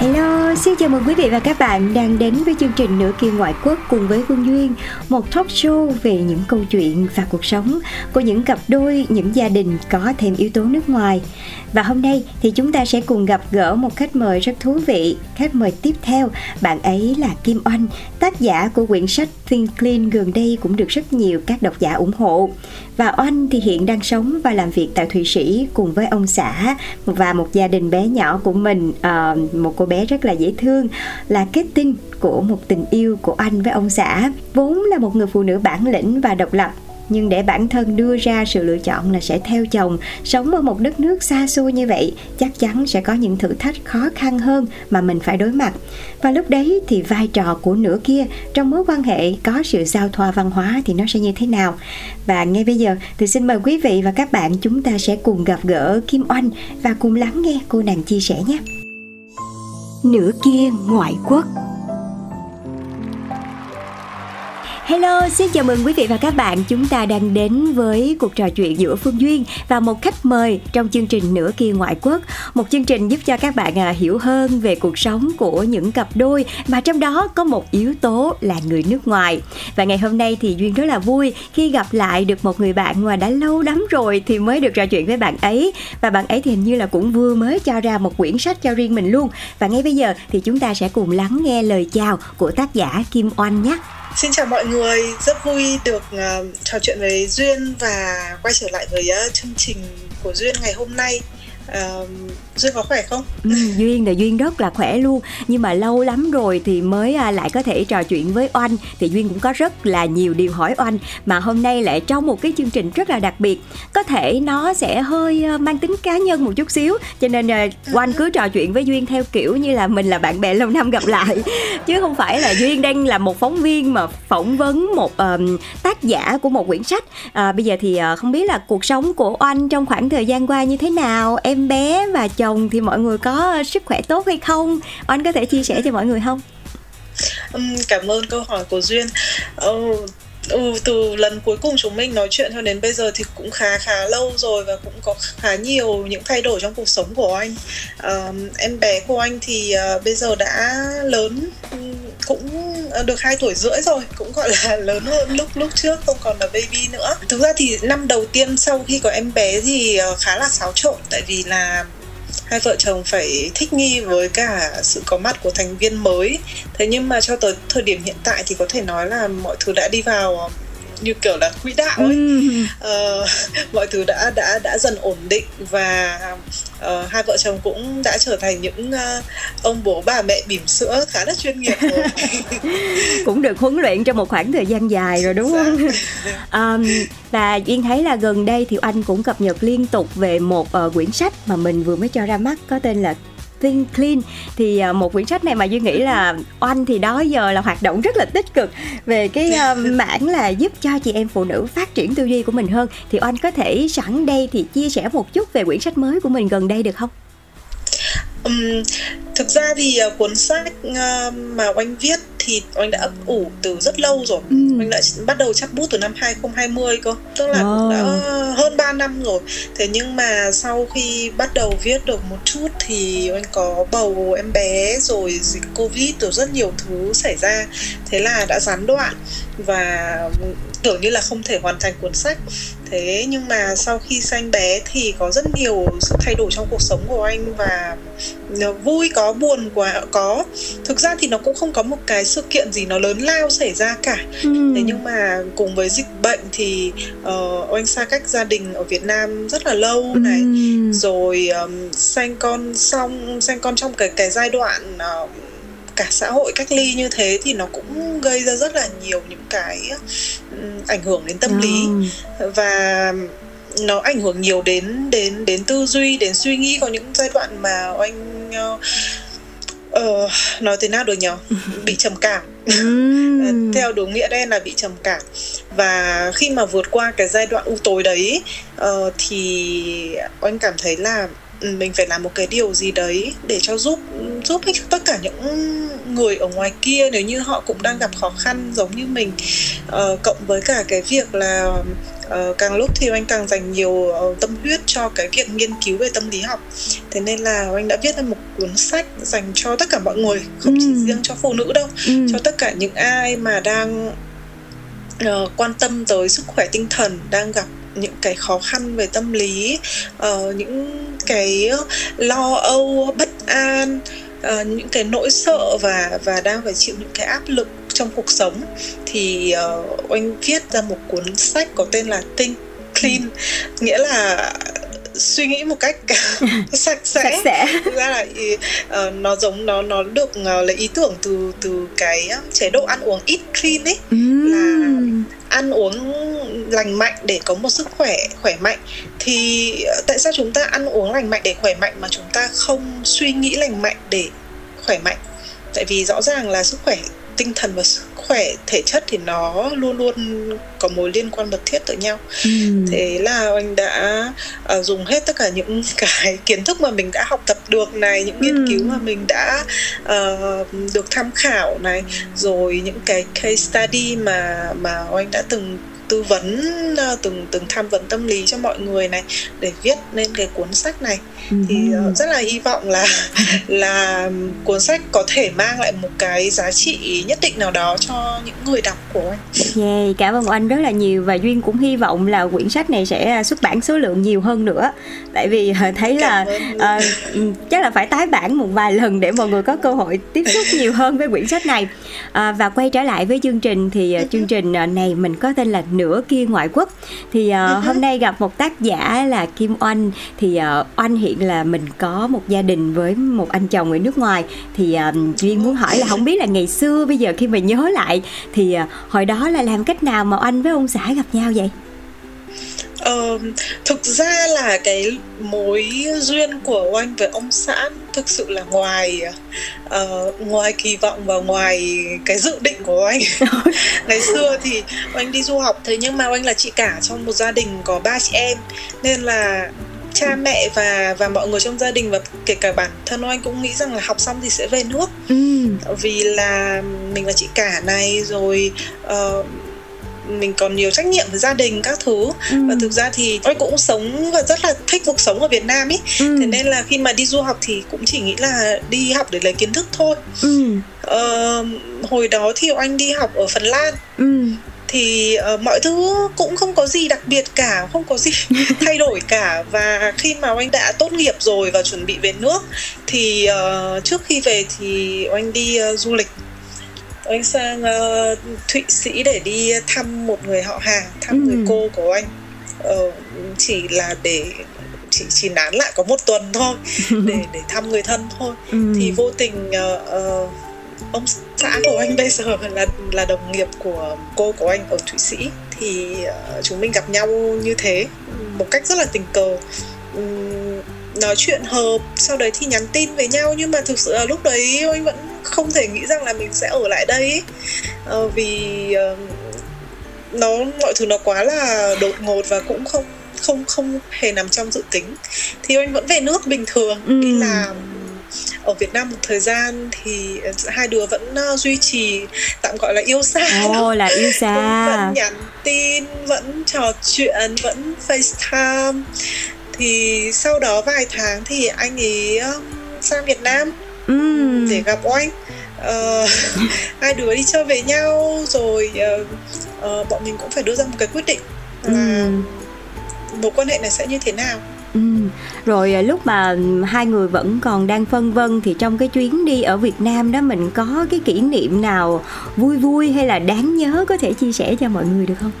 Hello, xin chào mừng quý vị và các bạn đang đến với chương trình Nửa kia ngoại quốc cùng với Phương Duyên Một talk show về những câu chuyện và cuộc sống của những cặp đôi, những gia đình có thêm yếu tố nước ngoài. Và hôm nay thì chúng ta sẽ cùng gặp gỡ một khách mời rất thú vị. Khách mời tiếp theo, bạn ấy là Kim Oanh, tác giả của quyển sách Think Clean gần đây cũng được rất nhiều các độc giả ủng hộ và Oanh thì hiện đang sống và làm việc tại Thụy Sĩ cùng với ông xã và một gia đình bé nhỏ của mình, ờ, một cô bé rất là dễ thương là kết tinh của một tình yêu của anh với ông xã. Vốn là một người phụ nữ bản lĩnh và độc lập nhưng để bản thân đưa ra sự lựa chọn là sẽ theo chồng. Sống ở một đất nước xa xôi như vậy, chắc chắn sẽ có những thử thách khó khăn hơn mà mình phải đối mặt. Và lúc đấy thì vai trò của nửa kia trong mối quan hệ có sự giao thoa văn hóa thì nó sẽ như thế nào? Và ngay bây giờ thì xin mời quý vị và các bạn chúng ta sẽ cùng gặp gỡ Kim Oanh và cùng lắng nghe cô nàng chia sẻ nhé. Nửa kia ngoại quốc. Hello, xin chào mừng quý vị và các bạn. Chúng ta đang đến với cuộc trò chuyện giữa Phương Duyên và một khách mời trong chương trình Nửa kia ngoại quốc. Một chương trình giúp cho các bạn à, hiểu hơn về cuộc sống của những cặp đôi mà trong đó có một yếu tố là người nước ngoài. Và ngày hôm nay thì Duyên rất là vui khi gặp lại được một người bạn mà đã lâu lắm rồi thì mới được trò chuyện với bạn ấy. Và bạn ấy thì hình như là cũng vừa mới cho ra một quyển sách cho riêng mình luôn. Và ngay bây giờ thì chúng ta sẽ cùng lắng nghe lời chào của tác giả Kim Oanh nhé. Xin chào mọi người, rất vui được uh, trò chuyện với Duyên và quay trở lại với uh, chương trình của Duyên ngày hôm nay. Uh, Duyên có khỏe không? Ừ, Duyên là Duyên rất là khỏe luôn. Nhưng mà lâu lắm rồi thì mới à, lại có thể trò chuyện với Oanh. Thì Duyên cũng có rất là nhiều điều hỏi Oanh. Mà hôm nay lại trong một cái chương trình rất là đặc biệt. Có thể nó sẽ hơi à, mang tính cá nhân một chút xíu. Cho nên à, Oanh cứ trò chuyện với Duyên theo kiểu như là mình là bạn bè lâu năm gặp lại. Chứ không phải là Duyên đang là một phóng viên mà phỏng vấn một um, tác giả của một quyển sách. À, Bây giờ thì uh, không biết là cuộc sống của Oanh trong khoảng thời gian qua như thế nào? Em bé và chồng thì mọi người có ờ, sức khỏe tốt hay không? Anh có thể chia sẻ cho mọi người không? Um, cảm ơn câu hỏi của Duyên. oh Ừ, từ lần cuối cùng chúng mình nói chuyện cho đến bây giờ thì cũng khá khá lâu rồi và cũng có khá nhiều những thay đổi trong cuộc sống của anh. Uh, em bé của anh thì uh, bây giờ đã lớn cũng ờ, được 2 tuổi rưỡi rồi cũng gọi là lớn hơn lúc lúc trước không còn là baby nữa. Thực ra thì năm đầu tiên sau khi có em bé thì uh, khá là xáo trộn tại vì là hai vợ chồng phải thích nghi với cả sự có mặt của thành viên mới. Thế nhưng mà cho tới thời điểm hiện tại thì có thể nói là mọi thứ đã đi vào như kiểu là quỹ đạo ấy. Ừ. uh, mọi thứ đã đã đã dần ổn định và uh, hai vợ chồng cũng đã trở thành những uh, ông bố bà mẹ bỉm sữa khá là chuyên nghiệp rồi. Cũng được huấn luyện trong một khoảng thời gian dài rồi đúng không? Um, và duyên thấy là gần đây thì anh cũng cập nhật liên tục về một uh, quyển sách mà mình vừa mới cho ra mắt có tên là Think Clean thì một quyển sách này mà duy nghĩ là oanh thì đó giờ là hoạt động rất là tích cực về cái uh, mảng là giúp cho chị em phụ nữ phát triển tư duy của mình hơn thì oanh có thể sẵn đây thì chia sẻ một chút về quyển sách mới của mình gần đây được không? Um, thực ra thì uh, cuốn sách uh, mà oanh viết thì anh đã ấp ủ từ rất lâu rồi. Ừ. anh đã bắt đầu chắp bút từ năm 2020 cơ. Tức là cũng đã hơn 3 năm rồi. Thế nhưng mà sau khi bắt đầu viết được một chút thì anh có bầu em bé rồi dịch covid rồi rất nhiều thứ xảy ra. Thế là đã gián đoạn và tưởng như là không thể hoàn thành cuốn sách thế nhưng mà sau khi sanh bé thì có rất nhiều sự thay đổi trong cuộc sống của anh và vui có buồn quá có thực ra thì nó cũng không có một cái sự kiện gì nó lớn lao xảy ra cả Ừ. thế nhưng mà cùng với dịch bệnh thì uh, anh xa cách gia đình ở Việt Nam rất là lâu này Ừ. rồi um, sanh con xong sanh con trong cái cái giai đoạn uh, cả xã hội cách ly như thế thì nó cũng gây ra rất là nhiều những cái ảnh hưởng đến tâm lý. Và nó ảnh hưởng nhiều đến đến đến tư duy đến suy nghĩ. Có những giai đoạn mà anh uh, ờ, nói thế nào được nhở? Bị trầm cảm. Ừ. theo đúng nghĩa đen là bị trầm cảm. Và khi mà vượt qua cái giai đoạn u tối đấy ờ, thì anh cảm thấy là mình phải làm một cái điều gì đấy để cho giúp giúp ích tất cả những người ở ngoài kia nếu như họ cũng đang gặp khó khăn giống như mình Ờ, cộng với cả cái việc là ờ, càng lúc thì anh càng dành nhiều ờ, tâm huyết cho cái việc nghiên cứu về tâm lý học thế nên là anh đã viết ra một cuốn sách dành cho tất cả mọi người không chỉ Ừ. riêng cho phụ nữ đâu Ừ. cho tất cả những ai mà đang ờ, quan tâm tới sức khỏe tinh thần đang gặp cái khó khăn về tâm lý ờ, những cái lo âu bất an ờ, những cái nỗi sợ và và đang phải chịu những cái áp lực trong cuộc sống thì ờ, anh viết ra một cuốn sách có tên là Think Clean. Nghĩa là suy nghĩ một cách sạch sẽ. Sạch sẽ. Thực ra là ờ, nó giống nó nó được ờ, lấy ý tưởng từ từ cái chế độ ăn uống eat clean ấy. Là ăn uống lành mạnh để có một sức khỏe khỏe mạnh thì ờ, tại sao chúng ta ăn uống lành mạnh để khỏe mạnh mà chúng ta không suy nghĩ lành mạnh để khỏe mạnh tại vì rõ ràng là sức khỏe tinh thần và sức khỏe thể chất thì nó luôn luôn có mối liên quan mật thiết tới nhau Ừ. thế là anh đã ờ, dùng hết tất cả những cái kiến thức mà mình đã học tập được này những nghiên Ừ. cứu mà mình đã ờ, được tham khảo này rồi những cái case study mà mà anh đã từng tư vấn ờ, từng từng tham vấn tâm lý cho mọi người này để viết nên cái cuốn sách này thì Ừ. ờ, rất là hy vọng là là cuốn sách có thể mang lại một cái giá trị nhất định nào đó cho những người đọc của anh. Yeah, cảm ơn anh rất là nhiều và duyên cũng hy vọng là quyển sách này sẽ xuất bản số lượng nhiều hơn nữa. Tại vì ờ, thấy là Cảm ờ, ừ, chắc là phải tái bản một vài lần để mọi người có cơ hội tiếp xúc nhiều hơn với quyển sách này. À, và quay trở lại với chương trình thì chương trình này mình có tên là nửa kia ngoại quốc. Thì ờ, hôm nay gặp một tác giả là Kim Oanh. Thì ờ, Oanh hiện là mình có một gia đình với một anh chồng ở nước ngoài. Thì ờ, duyên muốn hỏi là không biết là ngày xưa bây giờ khi mà nhớ lại thì ờ, hồi đó là làm cách nào mà Oanh với ông xã gặp nhau vậy? Ờ, thực ra là cái mối duyên của anh với ông xã thực sự là ngoài ờ, ngoài kỳ vọng và ngoài cái dự định của anh. Ngày xưa thì anh đi du học thế nhưng mà anh là chị cả trong một gia đình có ba chị em. Nên là cha mẹ và và mọi người trong gia đình và kể cả bản thân anh cũng nghĩ rằng là học xong thì sẽ về nước. Ừ. Vì là mình là chị cả này rồi ờ, mình còn nhiều trách nhiệm với gia đình các thứ. Ừ, và thực ra thì tôi cũng sống và rất là thích cuộc sống ở Việt Nam ý. Ừ, thế nên là khi mà đi du học thì cũng chỉ nghĩ là đi học để lấy kiến thức thôi. Ừ, ờ, hồi đó thì anh đi học ở Phần Lan. Ừ, thì uh, mọi thứ cũng không có gì đặc biệt cả không có gì thay đổi cả và khi mà anh đã tốt nghiệp rồi và chuẩn bị về nước thì uh, trước khi về thì anh đi uh, du lịch anh sang uh, Thụy Sĩ để đi thăm một người họ hàng thăm Ừ. người cô của anh uh, chỉ là để chỉ chỉ nán lại có một tuần thôi để để thăm người thân thôi ừ. thì vô tình uh, uh, ông xã của anh bây giờ là là đồng nghiệp của cô của anh ở Thụy Sĩ thì uh, chúng mình gặp nhau như thế một cách rất là tình cờ Ừm, nói chuyện hợp sau đấy thì nhắn tin với nhau nhưng mà thực sự là lúc đấy anh vẫn không thể nghĩ rằng là mình sẽ ở lại đây ấy. Ờ, vì ờ, nó mọi thứ nó quá là đột ngột và cũng không không không hề nằm trong dự tính thì anh vẫn về nước bình thường Ừ. đi làm ở Việt Nam một thời gian thì hai đứa vẫn uh, duy trì tạm gọi là yêu xa Ồ là yêu xa. Vẫn nhắn tin vẫn trò chuyện vẫn FaceTime. Thì sau đó vài tháng thì anh ấy um, sang Việt Nam Ừm. để gặp oanh. Ờ, hai đứa đi chơi với nhau rồi ờ, ờ, bọn mình cũng phải đưa ra một cái quyết định là Ừm. mối quan hệ này sẽ như thế nào Ừ. Rồi à, lúc mà hai người vẫn còn đang phân vân thì trong cái chuyến đi ở Việt Nam đó mình có cái kỷ niệm nào vui vui hay là đáng nhớ có thể chia sẻ cho mọi người được không?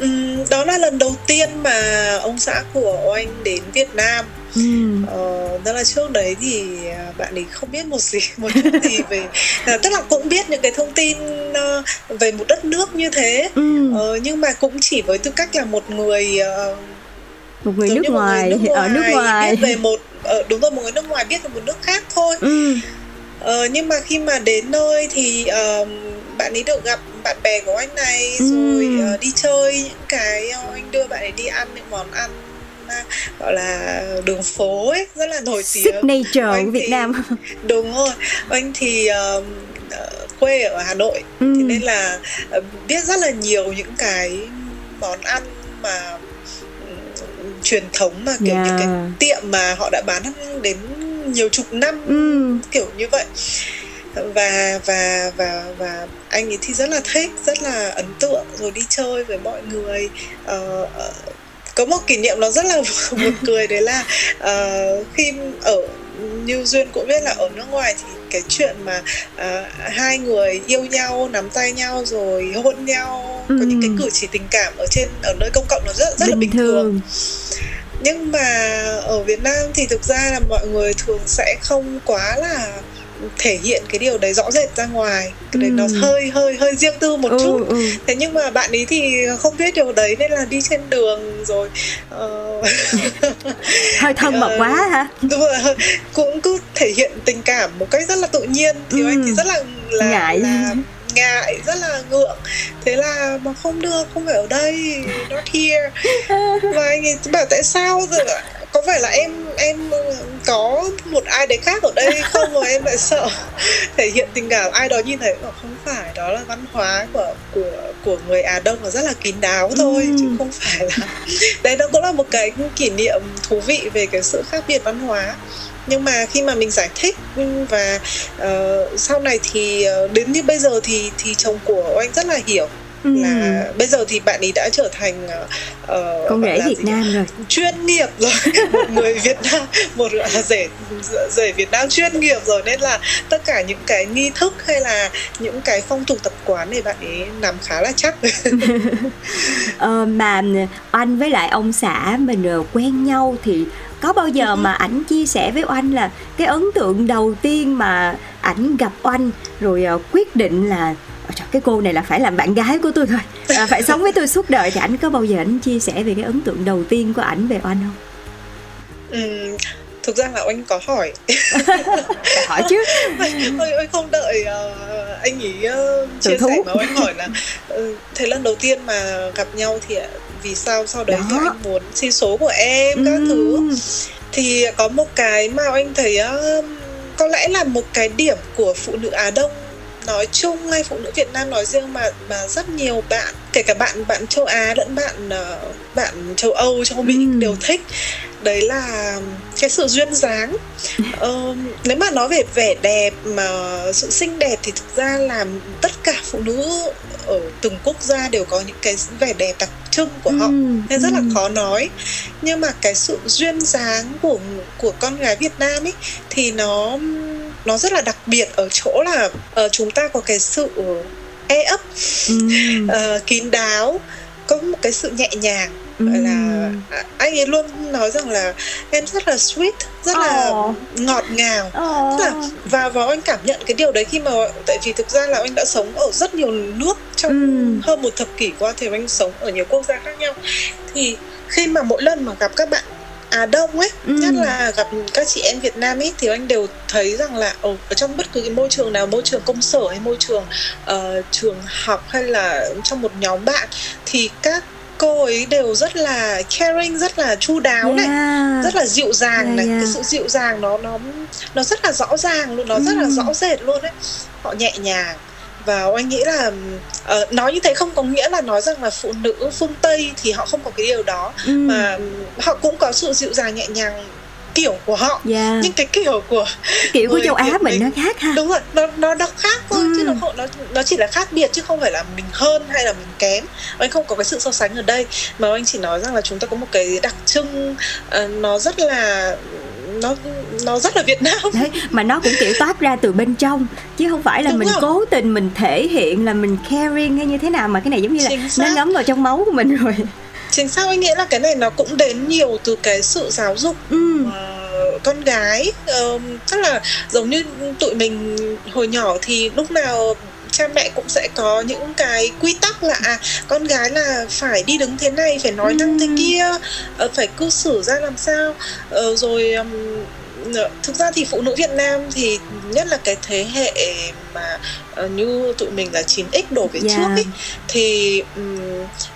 Ừm, đó là lần đầu tiên mà ông xã của oanh đến Việt Nam Ừ. Ờ, đó là trước đấy thì à, bạn ấy không biết một gì một chút gì về à, tức là cũng biết những cái thông tin ờ, về một đất nước như thế Ừ. Ờ, nhưng mà cũng chỉ với tư cách là một người ờ, Một người giống nước như một ngoài, ở nước ngoài. biết về một ờ, đúng rồi một người nước ngoài biết về một nước khác thôi Ừ. Ờ, nhưng mà khi mà đến nơi thì ờ, bạn ấy được gặp bạn bè của anh này Ừ. rồi ờ, đi chơi những cái ờ, anh đưa bạn ấy đi ăn những món ăn gọi là đường phố ấy rất là nổi tiếng Signature của Việt thì- Nam. đúng rồi anh thì ờ, quê ở Hà Nội Ừ. thế nên là biết rất là nhiều những cái món ăn mà truyền thống mà kiểu Yeah. những cái tiệm mà họ đã bán đến nhiều chục năm Ừ. kiểu như vậy và và và và anh ấy thì rất là thích rất là ấn tượng rồi đi chơi với mọi người ờ, có một kỷ niệm nó rất là buồn cười đấy là ờ, khi ở như duyên cũng biết là ở nước ngoài thì cái chuyện mà ờ, hai người yêu nhau nắm tay nhau rồi hôn nhau có những cái Ừm. cử chỉ tình cảm ở trên ở nơi công cộng nó rất rất là bình thường nhưng mà ở Việt Nam thì thực ra là mọi người thường sẽ không quá là thể hiện cái điều đấy rõ rệt ra ngoài cái đấy nó Ừm. hơi hơi hơi riêng tư một chút Ừ, ừ. thế nhưng mà bạn ấy thì không biết điều đấy nên là đi trên đường rồi ờ, Hơi thân mật Ờ, quá hả? đúng rồi cũng cứ thể hiện tình cảm một cách rất là tự nhiên thì Ừ. anh thì rất là là Ngại. là ngại rất là ngượng thế là mà không được không phải ở đây not here và anh ấy bảo tại sao rồi ạ? Có phải là em em có một ai đấy khác ở đây không mà em lại sợ thể hiện tình cảm? Ai đó nhìn thấy bảo không phải đó là văn hóa của của của người Á Đông và rất là kín đáo thôi Ừ. chứ không phải là đấy nó cũng là một cái kỷ niệm thú vị về cái sự khác biệt văn hóa. Nhưng mà khi mà mình giải thích và ờ, sau này thì ờ, đến như bây giờ thì thì chồng của anh rất là hiểu Ừ. là bây giờ thì bạn ấy đã trở thành ờ, Con rể Việt? Nam rồi. chuyên nghiệp rồi một người Việt Nam một gọi là rể rể Việt Nam chuyên nghiệp rồi nên là tất cả những cái nghi thức hay là những cái phong tục tập quán này bạn ấy nắm khá là chắc Ờ, mà anh với lại ông xã mình ờ, quen nhau thì có bao giờ mà ảnh chia sẻ với oanh là cái ấn tượng đầu tiên mà ảnh gặp oanh rồi quyết định là "Ôi trời, cái cô này là phải làm bạn gái của tôi thôi à, phải sống với tôi suốt đời. Thì ảnh có bao giờ ảnh chia sẻ về cái ấn tượng đầu tiên của ảnh về oanh không? Ừm, thực ra là anh có hỏi. Hỏi chứ. Anh, anh không đợi ờ, anh ý ờ, Tự chia sẻ mà anh hỏi là ừ, thế lần đầu tiên mà gặp nhau thì vì sao sau đấy thì Đó. anh muốn xin số của em? Các thứ. Ừm, thì có một cái mà anh thấy um, có lẽ là một cái điểm của phụ nữ Á Đông nói chung hay phụ nữ Việt Nam nói riêng mà mà rất nhiều bạn kể cả bạn bạn châu Á lẫn bạn ờ, bạn châu Âu châu Mỹ Ừm. đều thích đấy là cái sự duyên dáng Ờ, nếu mà nói về vẻ đẹp mà sự xinh đẹp thì thực ra là tất cả phụ nữ ở từng quốc gia đều có những cái vẻ đẹp đặc trưng của họ ừm, nên rất là ừm. khó nói nhưng mà cái sự duyên dáng của của con gái Việt Nam ấy thì nó nó rất là đặc biệt ở chỗ là ờ, chúng ta có cái sự e ấp Ừm, ờ, kín đáo có một cái sự nhẹ nhàng gọi là à, anh ấy luôn nói rằng là em rất là sweet rất là ngọt ngào. Tức là và và anh cảm nhận cái điều đấy khi mà tại vì thực ra là anh đã sống ở rất nhiều nước trong Ừm. hơn một thập kỷ qua thì anh sống ở nhiều quốc gia khác nhau. Thì khi mà mỗi lần mà gặp các bạn Á Đông ấy, Ừm. nhất là gặp các chị em Việt Nam ấy thì anh đều thấy rằng là ở, trong bất cứ cái môi trường nào, môi trường công sở hay môi trường ờ, trường học hay là trong một nhóm bạn thì các cô ấy đều rất là caring rất là chu đáo này Yeah. rất là dịu dàng Yeah, này yeah. cái sự dịu dàng nó nó nó rất là rõ ràng luôn nó rất là Ừm. rõ rệt luôn đấy họ nhẹ nhàng và anh nghĩ là ờ, nói như thế không có nghĩa là nói rằng là phụ nữ phương tây thì họ không có cái điều đó Ừm. mà họ cũng có sự dịu dàng nhẹ nhàng kiểu của họ Yeah. nhưng cái kiểu của kiểu của châu Á Việt mình nó mình- khác ha đúng rồi nó nó nó khác thôi chứ Ừm. nó không nó nó chỉ là khác biệt chứ không phải là mình hơn hay là mình kém anh không có cái sự so sánh ở đây mà anh chỉ nói rằng là chúng ta có một cái đặc trưng ờ, nó rất là nó nó rất là Việt Nam Đấy, mà nó cũng kiểu toát ra từ bên trong chứ không phải là Đúng mình rồi. cố tình mình thể hiện là mình caring hay như thế nào mà cái này giống như là nó ngấm vào trong máu của mình rồi chính xác anh nghĩ là cái này nó cũng đến nhiều từ cái sự giáo dục ừ. Ờ, con gái uh, tức là giống như tụi mình hồi nhỏ thì lúc nào cha mẹ cũng sẽ có những cái quy tắc là à con gái là phải đi đứng thế này phải nói năng thế kia ờ, phải cư xử ra làm sao Ờ, rồi thực ra thì phụ nữ Việt Nam thì nhất là cái thế hệ mà ờ, như tụi mình là 9x đổ về Yeah. trước ấy thì ừm,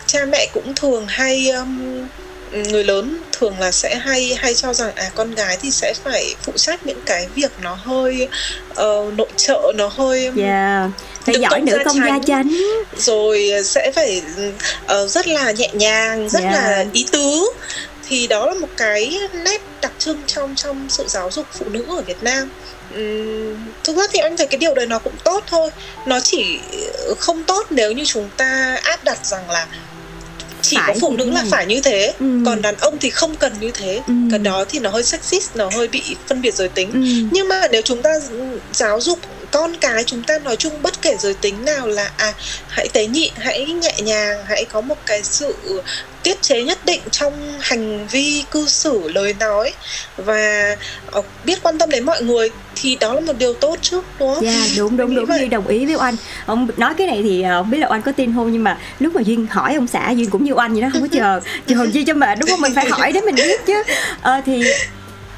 cha mẹ cũng thường hay ừm, người lớn thường là sẽ hay hay cho rằng à con gái thì sẽ phải phụ trách những cái việc nó hơi ờ, nội trợ nó hơi yeah. phải Đừng giỏi nữ công gia chánh. rồi sẽ phải ờ, rất là nhẹ nhàng rất Yeah. là ý tứ thì đó là một cái nét đặc trưng trong trong sự giáo dục phụ nữ ở Việt Nam Ừm, thực ra thì anh thấy cái điều đấy nó cũng tốt thôi nó chỉ không tốt nếu như chúng ta áp đặt rằng là chỉ Phải có phụ nữ là này. phải như thế Ừ. còn đàn ông thì không cần như thế Ừ. cái đó thì nó hơi sexist nó hơi bị phân biệt giới tính ừ. nhưng mà nếu chúng ta giáo dục con cái chúng ta nói chung bất kể giới tính nào là à hãy tế nhị hãy nhẹ nhàng hãy có một cái sự tiết chế nhất định trong hành vi cư xử lời nói và ờ, biết quan tâm đến mọi người thì đó là một điều tốt chứ đúng không? Dạ đúng đúng đúng vậy. Duy đồng ý với oanh ông nói cái này thì ờ, không biết là oanh có tin không nhưng mà lúc mà duyên hỏi ông xã duyên cũng như oanh vậy đó không có chờ chờ chi cho mệt đúng không mình phải hỏi để mình biết chứ Ờ, thì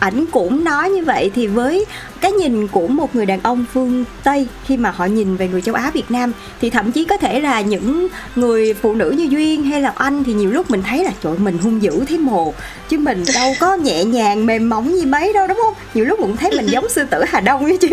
ảnh cũng nói như vậy thì với cái nhìn của một người đàn ông phương Tây khi mà họ nhìn về người châu Á Việt Nam thì thậm chí có thể là những người phụ nữ như Duyên hay là anh thì nhiều lúc mình thấy là trời mình hung dữ thế mồ chứ mình đâu có nhẹ nhàng mềm mỏng gì mấy đâu đúng không? Nhiều lúc cũng thấy mình giống sư tử Hà Đông ấy chứ.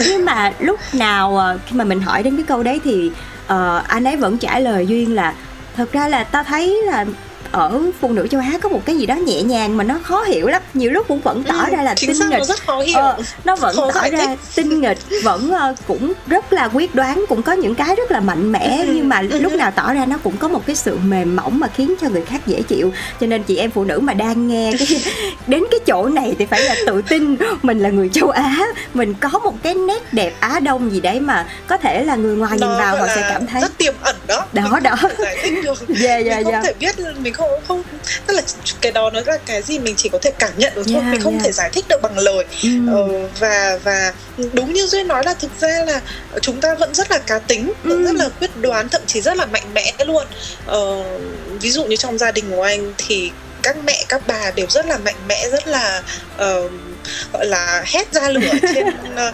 Nhưng mà lúc nào ờ, khi mà mình hỏi đến cái câu đấy thì uh, anh ấy vẫn trả lời Duyên là thật ra là ta thấy là ở phụ nữ châu Á có một cái gì đó nhẹ nhàng mà nó khó hiểu lắm nhiều lúc cũng vẫn tỏ Ừ, ra là tinh nghịch rất khó hiểu. Ờ, nó vẫn Khó tỏ ra thích. tinh nghịch vẫn ờ, cũng rất là quyết đoán cũng có những cái rất là mạnh mẽ Ừ, nhưng mà ừ. lúc nào tỏ ra nó cũng có một cái sự mềm mỏng mà khiến cho người khác dễ chịu cho nên chị em phụ nữ mà đang nghe cái đến cái chỗ này thì phải là tự tin mình là người châu Á mình có một cái nét đẹp Á Đông gì đấy mà có thể là người ngoài nhìn Nó vào họ sẽ cảm thấy rất tiềm ẩn đó Đó, mình đó. Dạ, dạ, mình không dạ. thể biết mình không không tức là cái đó nó là cái gì mình chỉ có thể cảm nhận được thôi Dạ, mình không dạ. thể giải thích được bằng lời Ừ. ờ, và và đúng như duyên nói là thực ra là chúng ta vẫn rất là cá tính vẫn Ừ. rất là quyết đoán thậm chí rất là mạnh mẽ luôn ờ, ví dụ như trong gia đình của anh thì các mẹ các bà đều rất là mạnh mẽ rất là ờ, gọi là hét ra lửa trên ờ,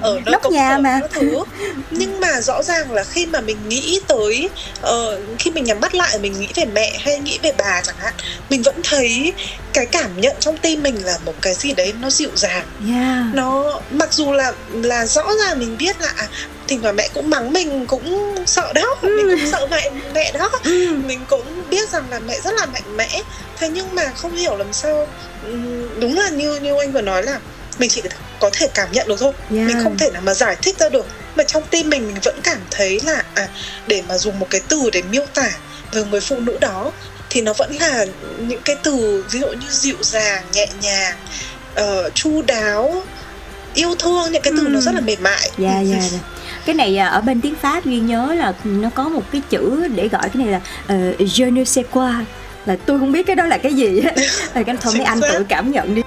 ở nơi công nhà mà. các thứ nhưng mà rõ ràng là khi mà mình nghĩ tới ờ, khi mình nhắm mắt lại mình nghĩ về mẹ hay nghĩ về bà chẳng hạn mình vẫn thấy cái cảm nhận trong tim mình là một cái gì đấy nó dịu dàng yeah. nó mặc dù là là rõ ràng mình biết là à, thỉnh thoảng mẹ cũng mắng mình cũng sợ đó mình cũng sợ mẹ mẹ đó Ừ. mình cũng biết rằng là mẹ rất là mạnh mẽ thế nhưng mà không hiểu làm sao ừm, đúng là như như anh vừa nói là mình chỉ có thể cảm nhận được thôi. Yeah. mình không thể nào mà giải thích ra được. Mà trong tim mình mình vẫn cảm thấy là à để mà dùng một cái từ để miêu tả về người phụ nữ đó thì nó vẫn là những cái từ ví dụ như dịu dàng nhẹ nhàng uh, chu đáo yêu thương những cái từ nó Ừm. rất là mềm mại. Dạ dạ dạ. cái này à, ở bên tiếng pháp duyên nhớ là nó có một cái chữ để gọi cái này là uh, je ne sais quoi. Là tôi không biết cái đó là cái gì á. Ờ, cái thôi mấy anh tự cảm nhận đi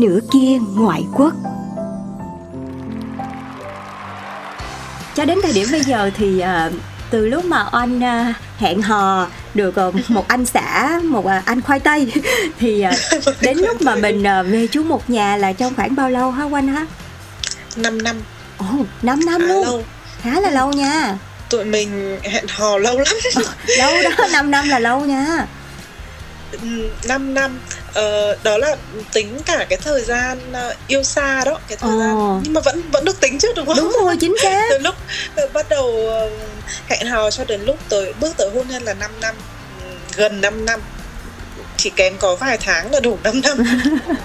nửa kia ngoại quốc. Cho đến thời điểm bây giờ thì à, từ lúc mà anh à, hẹn hò được à, một anh xã một à, anh khoai tây thì à, đến lúc mà mình à, về chung một nhà là trong khoảng bao lâu hả quanh hả? 5 năm. Ồ, 5 năm khá luôn? lâu. Khá là lâu nha. Tụi mình hẹn hò lâu lắm. Lâu đó 5 năm là lâu nha 5 năm ờ, đó là tính cả cái thời gian uh, yêu xa đó cái thời Ồ. gian nhưng mà vẫn vẫn được tính chứ đúng không? Đúng rồi chính xác. Từ lúc uh, bắt đầu uh, hẹn hò cho đến lúc tới bước tới hôn nhân là 5 năm Ừm, gần 5 năm. Chỉ kém có vài tháng là đủ 5 năm.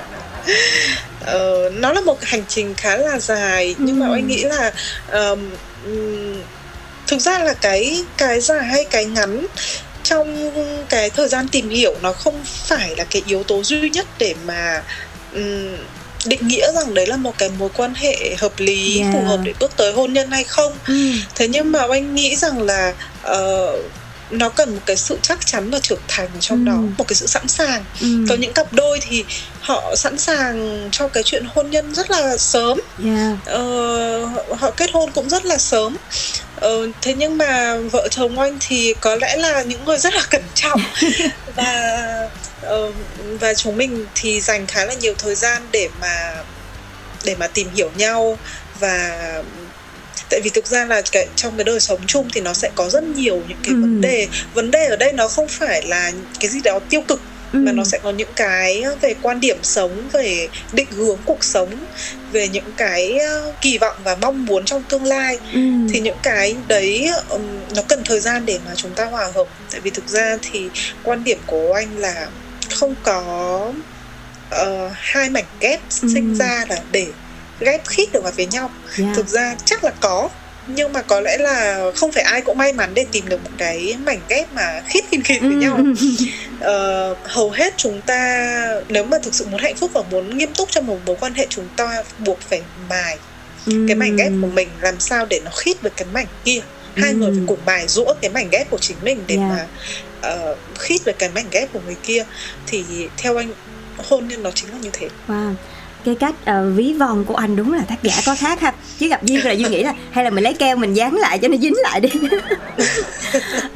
Ờ, nó là một hành trình khá là dài nhưng mà Ừ. anh nghĩ là ừm, thực ra là cái cái dài hay cái ngắn trong cái thời gian tìm hiểu nó không phải là cái yếu tố duy nhất để mà ừm, định nghĩa rằng đấy là một cái mối quan hệ hợp lý Yeah. phù hợp để bước tới hôn nhân hay không ừ. thế nhưng mà anh nghĩ rằng là ờ, nó cần một cái sự chắc chắn và trưởng thành trong Ừ. đó một cái sự sẵn sàng Ừ. có những cặp đôi thì họ sẵn sàng cho cái chuyện hôn nhân rất là sớm. Yeah. ờ, họ kết hôn cũng rất là sớm. Ờ, thế nhưng mà vợ chồng anh thì có lẽ là những người rất là cẩn trọng. Và ờ, và chúng mình thì dành khá là nhiều thời gian để mà để mà tìm hiểu nhau. Và tại vì thực ra là cái trong cái đời sống chung thì nó sẽ có rất nhiều những cái Ừ. vấn đề. Vấn đề ở đây nó không phải là cái gì đó tiêu cực Ừ. mà nó sẽ có những cái về quan điểm sống về định hướng cuộc sống về những cái ờ, kỳ vọng và mong muốn trong tương lai ừ. thì những cái đấy nó cần thời gian để mà chúng ta hòa hợp tại vì thực ra thì quan điểm của anh là không có ờ, hai mảnh ghép Ừ. sinh ra là để ghép khít được vào với nhau yeah. thực ra chắc là có nhưng mà có lẽ là không phải ai cũng may mắn để tìm được một cái mảnh ghép mà khít khít khít với Ừ. nhau Ờ, hầu hết chúng ta nếu mà thực sự muốn hạnh phúc và muốn nghiêm túc trong một mối quan hệ chúng ta buộc phải mài Ừ. cái mảnh ghép của mình làm sao để nó khít với cái mảnh kia hai Ừ. người phải cùng mài rũa cái mảnh ghép của chính mình để Yeah. mà ờ, khít với cái mảnh ghép của người kia thì theo anh hôn nhân nó chính là như thế Wow. Cái cách ờ, ví von của anh đúng là tác giả có khác ha. Chứ gặp Duyên là Duyên nghĩ là Hay là mình lấy keo mình dán lại cho nó dính lại đi.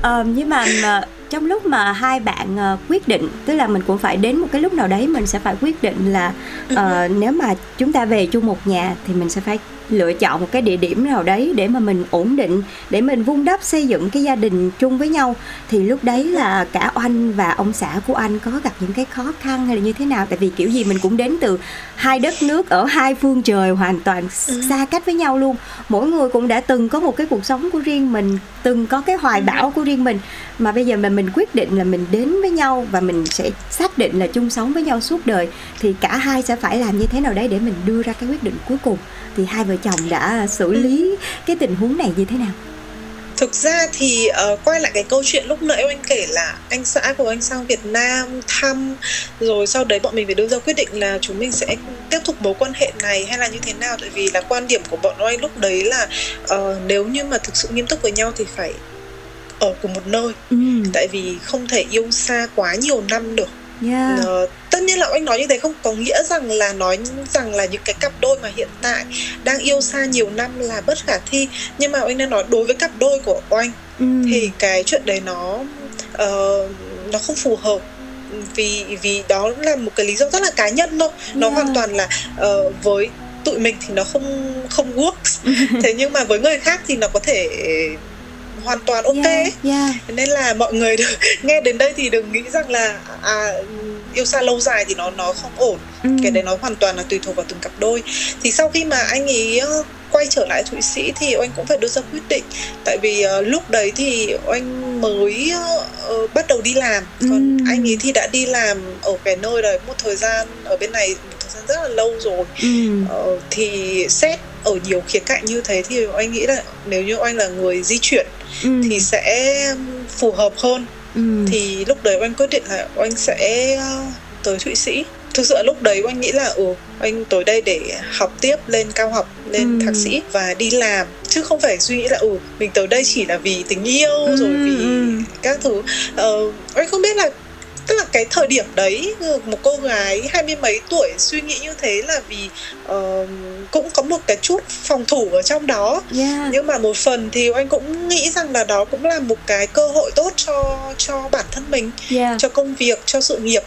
Ờ, Nhưng mà mà trong lúc mà hai bạn ờ, quyết định Tức là mình cũng phải đến một cái lúc nào đấy Mình sẽ phải quyết định là ờ, Nếu mà chúng ta về chung một nhà Thì mình sẽ phải lựa chọn một cái địa điểm nào đấy Để mà mình ổn định Để mình vun đắp xây dựng cái gia đình chung với nhau. Thì lúc đấy là cả oanh và ông xã của anh Có gặp những cái khó khăn hay là như thế nào? Tại vì kiểu gì mình cũng đến từ hai đất nước ở hai phương trời hoàn toàn xa cách với nhau luôn. Mỗi người cũng đã từng có một cái cuộc sống của riêng mình từng có cái hoài bão của riêng mình. Mà bây giờ mà mình quyết định là mình đến với nhau và mình sẽ xác định là chung sống với nhau suốt đời thì cả hai sẽ phải làm như thế nào đấy để mình đưa ra cái quyết định cuối cùng? Thì hai vợ chồng đã xử lý cái tình huống này như thế nào? Thực ra thì ờ, quay lại cái câu chuyện lúc nãy anh kể là anh xã của anh sang Việt Nam thăm rồi sau đấy bọn mình phải đưa ra quyết định là chúng mình sẽ tiếp tục mối quan hệ này hay là như thế nào? Tại vì là quan điểm của bọn anh lúc đấy là ờ, nếu như mà thực sự nghiêm túc với nhau thì phải ở cùng một nơi. Ừ. Tại vì không thể yêu xa quá nhiều năm được yeah. Ờ, tất nhiên là anh nói như thế không có nghĩa rằng là nói rằng là những cái cặp đôi mà hiện tại đang yêu xa nhiều năm là bất khả thi nhưng mà anh đang nói đối với cặp đôi của anh ừ. thì cái chuyện đấy nó ờ, nó không phù hợp vì vì đó là một cái lý do rất là cá nhân thôi nó Yeah. hoàn toàn là ờ, với tụi mình thì nó không không works thế nhưng mà với người khác thì nó có thể hoàn toàn ok yeah, yeah. Nên là mọi người được, nghe đến đây thì đừng nghĩ rằng là à, yêu xa lâu dài thì nó nó không ổn Ừ. cái đấy nó hoàn toàn là tùy thuộc vào từng cặp đôi thì sau khi mà anh ấy ờ, quay trở lại thụy sĩ thì anh cũng phải đưa ra quyết định tại vì ờ, lúc đấy thì anh mới ờ, bắt đầu đi làm còn Ừm. anh ấy thì đã đi làm ở cái nơi đấy một thời gian ở bên này gian rất là lâu rồi Ừ. Ờ, thì xét ở nhiều khía cạnh như thế thì anh nghĩ là nếu như anh là người di chuyển Ừ. thì sẽ phù hợp hơn ừ. thì lúc đấy anh quyết định là anh sẽ ờ, tới thụy sĩ thực sự lúc đấy anh nghĩ là ừ anh tới đây để học tiếp lên cao học lên Ừ. thạc sĩ và đi làm chứ không phải suy nghĩ là ừ mình tới đây chỉ là vì tình yêu Ừ, rồi vì ừ. các thứ ờ, anh không biết là tức là cái thời điểm đấy một cô gái hai mươi mấy tuổi suy nghĩ như thế là vì ờ, cũng có một cái chút phòng thủ ở trong đó yeah. nhưng mà một phần thì anh cũng nghĩ rằng là đó cũng là một cái cơ hội tốt cho cho bản thân mình yeah. cho công việc cho sự nghiệp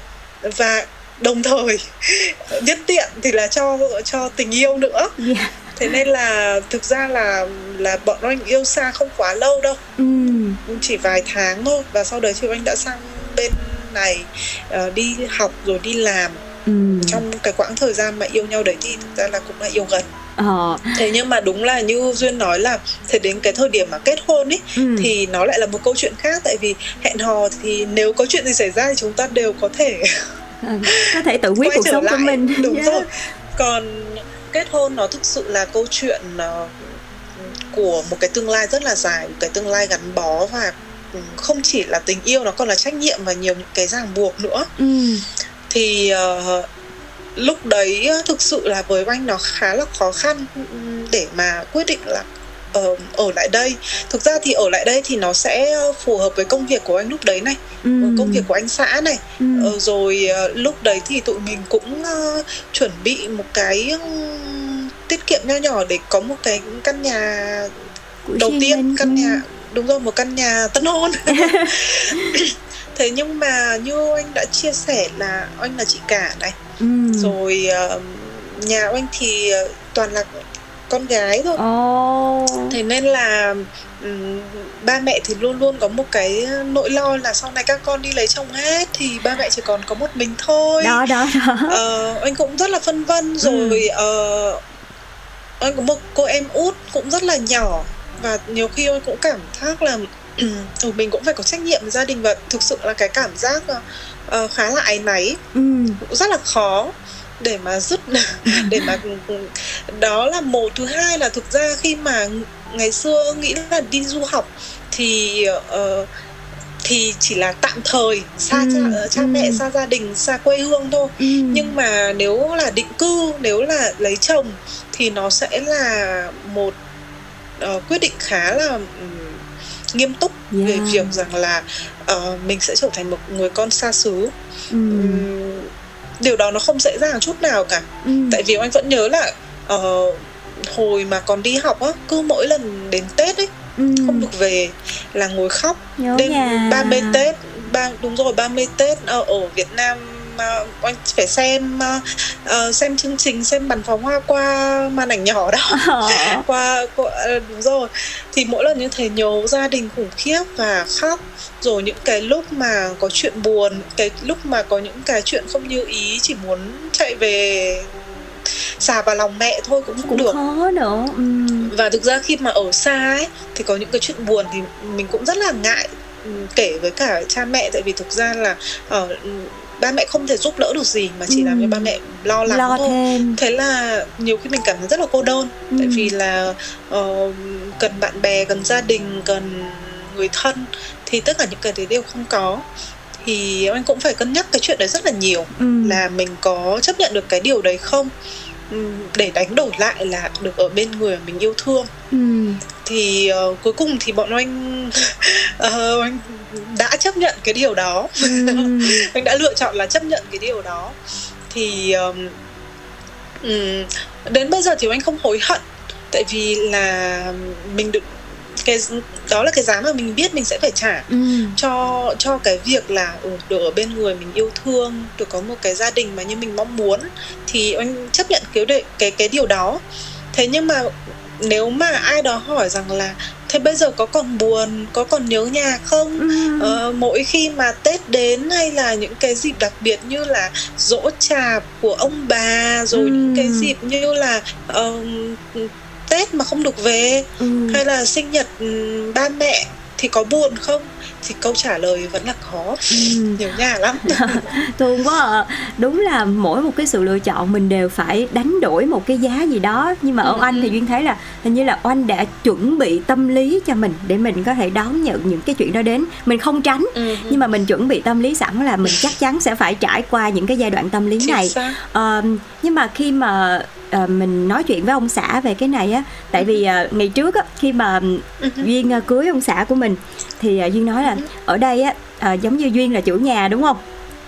và đồng thời nhất tiện thì là cho cho tình yêu nữa yeah. thế nên là thực ra là là bọn anh yêu xa không quá lâu đâu ừ. chỉ vài tháng thôi và sau đấy thì anh đã sang bên này uh, đi học rồi đi làm Ừ. trong cái quãng thời gian mà yêu nhau đấy thì thực ra là cũng là yêu gần Ờ. thế nhưng mà đúng là như duyên nói là thế đến cái thời điểm mà kết hôn ấy Ừ. thì nó lại là một câu chuyện khác tại vì hẹn hò thì nếu có chuyện gì xảy ra thì chúng ta đều có thể Ờ, có thể tự quyết cuộc sống của lại mình đúng Yeah. rồi còn kết hôn nó thực sự là câu chuyện ờ, của một cái tương lai rất là dài một cái tương lai gắn bó và ừ, không chỉ là tình yêu nó còn là trách nhiệm và nhiều những cái ràng buộc nữa ừ. thì ờ, lúc đấy ờ, thực sự là với anh nó khá là khó khăn để mà quyết định là ờ, ở lại đây thực ra thì ở lại đây thì nó sẽ phù hợp với công việc của anh lúc đấy này Ừ. công việc của anh xã này Ừ. Ờ, rồi ờ, lúc đấy thì tụi mình cũng ờ, chuẩn bị một cái tiết kiệm nho nhỏ để có một cái căn nhà Của đầu tiên căn nhà đúng rồi một căn nhà tân hôn. Thế nhưng mà như anh đã chia sẻ là anh là chị cả này. Ừ. rồi ờ, nhà anh thì ờ, toàn là con gái thôi. Ồ. thế nên là ừm, ba mẹ thì luôn luôn có một cái nỗi lo là sau này các con đi lấy chồng hết thì ba mẹ chỉ còn có một mình thôi. Đó đó đó. Ờ, anh cũng rất là phân vân rồi ờ, anh có một cô em út cũng rất là nhỏ và nhiều khi anh cũng cảm giác là ừ, mình cũng phải có trách nhiệm với gia đình và thực sự là cái cảm giác ờ, khá là áy náy ừ. cũng rất là khó để mà dứt để mà đó là một thứ hai là thực ra khi mà ngày xưa nghĩ là đi du học thì ờ, thì chỉ là tạm thời xa Ừ, cha, cha ừ. mẹ xa gia đình xa quê hương thôi Ừ. nhưng mà nếu là định cư nếu là lấy chồng thì nó sẽ là một ờ, quyết định khá là ừm, nghiêm túc về Yeah. việc rằng là ờ, mình sẽ trở thành một người con xa xứ Ừ. Ừm, điều đó nó không dễ dàng chút nào cả Ừ. tại vì anh vẫn nhớ là ờ, hồi mà còn đi học á cứ mỗi lần đến tết ấy Ừ. không được về là ngồi khóc nhớ đêm nhà 30 Tết ba đúng rồi 30 Tết ở, ở Việt Nam mà anh phải xem ờ, xem chương trình xem bắn pháo hoa qua màn ảnh nhỏ đó. Ờ. qua, qua đúng rồi. Thì mỗi lần như thế nhớ gia đình khủng khiếp và khóc. Rồi những cái lúc mà có chuyện buồn cái lúc mà có những cái chuyện không như ý chỉ muốn chạy về xà vào lòng mẹ thôi cũng không cũng được. khó nữa ừ. và thực ra khi mà ở xa ấy thì có những cái chuyện buồn thì mình cũng rất là ngại kể với cả cha mẹ. Tại vì thực ra là ờ, ừ, ba mẹ không thể giúp đỡ được gì mà chỉ Ừ. làm cho ba mẹ lo lắng lo thôi thêm thế là nhiều khi mình cảm thấy rất là cô đơn Ừ. tại vì là ờ, cần bạn bè cần gia đình cần người thân thì tất cả những cái đấy đều không có thì anh cũng phải cân nhắc cái chuyện đấy rất là nhiều ừ. là mình có chấp nhận được cái điều đấy không để đánh đổi lại là được ở bên người mình yêu thương Ừ. thì ờ, cuối cùng thì bọn anh ờ, anh đã chấp nhận cái điều đó Ừ. anh đã lựa chọn là chấp nhận cái điều đó thì ừm, đến bây giờ thì anh không hối hận tại vì là mình được cái đó là cái giá mà mình biết mình sẽ phải trả Ừ. cho cho cái việc là ừ, được ở bên người mình yêu thương được có một cái gia đình mà như mình mong muốn thì anh chấp nhận cái cái cái điều đó thế nhưng mà nếu mà ai đó hỏi rằng là thế bây giờ có còn buồn có còn nhớ nhà không Ừ. Ờ, mỗi khi mà Tết đến hay là những cái dịp đặc biệt như là dỗ chạp của ông bà rồi Ừ. những cái dịp như là ờ, Tết mà không được về Ừ. hay là sinh nhật ừm, ba mẹ thì có buồn không thì câu trả lời vẫn là có Ừ. nhiều nhà lắm thương quá à. đúng là mỗi một cái sự lựa chọn mình đều phải đánh đổi một cái giá gì đó nhưng mà ở Ừ, oanh ừ. thì duyên thấy là hình như là oanh đã chuẩn bị tâm lý cho mình để mình có thể đón nhận những cái chuyện đó đến mình không tránh Ừ, nhưng mà mình chuẩn bị tâm lý sẵn là mình chắc chắn sẽ phải trải qua những cái giai đoạn tâm lý này. Ờ, nhưng mà khi mà ờ, mình nói chuyện với ông xã về cái này á. Tại vì ờ, ngày trước á khi mà Ừ, duyên ờ, cưới ông xã của mình thì ờ, duyên nói là ở đây á ờ, giống như duyên là chủ nhà đúng không?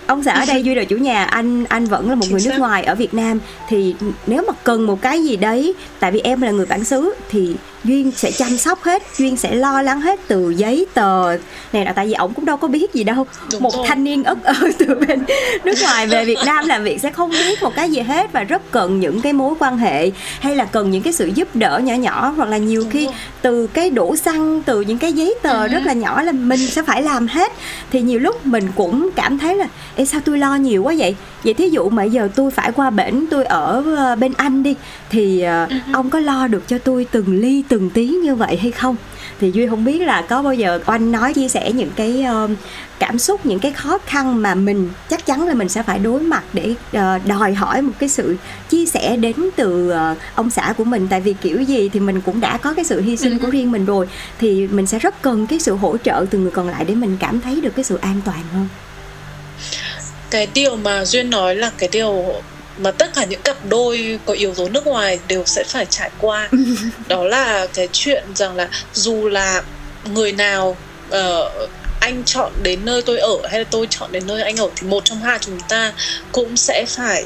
Ông xã ở đây duyên là chủ nhà anh anh vẫn là một người nước ngoài ở việt nam. Thì nếu mà cần một cái gì đấy tại vì em là người bản xứ thì duyên sẽ chăm sóc hết duyên sẽ lo lắng hết từ giấy tờ. Này là tại vì ổng cũng đâu có biết gì đâu. Đúng một rồi. thanh niên ất ơ từ bên nước ngoài về Việt Nam làm việc sẽ không biết một cái gì hết và rất cần những cái mối quan hệ hay là cần những cái sự giúp đỡ nhỏ nhỏ hoặc là nhiều Đúng khi rồi. từ cái đổ xăng từ những cái giấy tờ rất là nhỏ là mình sẽ phải làm hết. Thì nhiều lúc mình cũng cảm thấy là Ê sao tôi lo nhiều quá vậy? Vậy thí dụ mà giờ tôi phải qua bển tôi ở ờ, bên anh đi thì ờ, ông có lo được cho tôi từng ly từng tí như vậy hay không? Thì duy không biết là có bao giờ oanh nói chia sẻ những cái ờ, cảm xúc những cái khó khăn mà mình chắc chắn là mình sẽ phải đối mặt để ờ, đòi hỏi một cái sự chia sẻ đến từ ờ, ông xã của mình. Tại vì kiểu gì thì mình cũng đã có cái sự hy sinh của riêng mình rồi thì mình sẽ rất cần cái sự hỗ trợ từ người còn lại để mình cảm thấy được cái sự an toàn hơn. Cái điều mà duyên nói là cái điều mà tất cả những cặp đôi có yếu tố nước ngoài đều sẽ phải trải qua. Đó là cái chuyện rằng là dù là người nào ờ, anh chọn đến nơi tôi ở hay là tôi chọn đến nơi anh ở thì một trong hai chúng ta cũng sẽ phải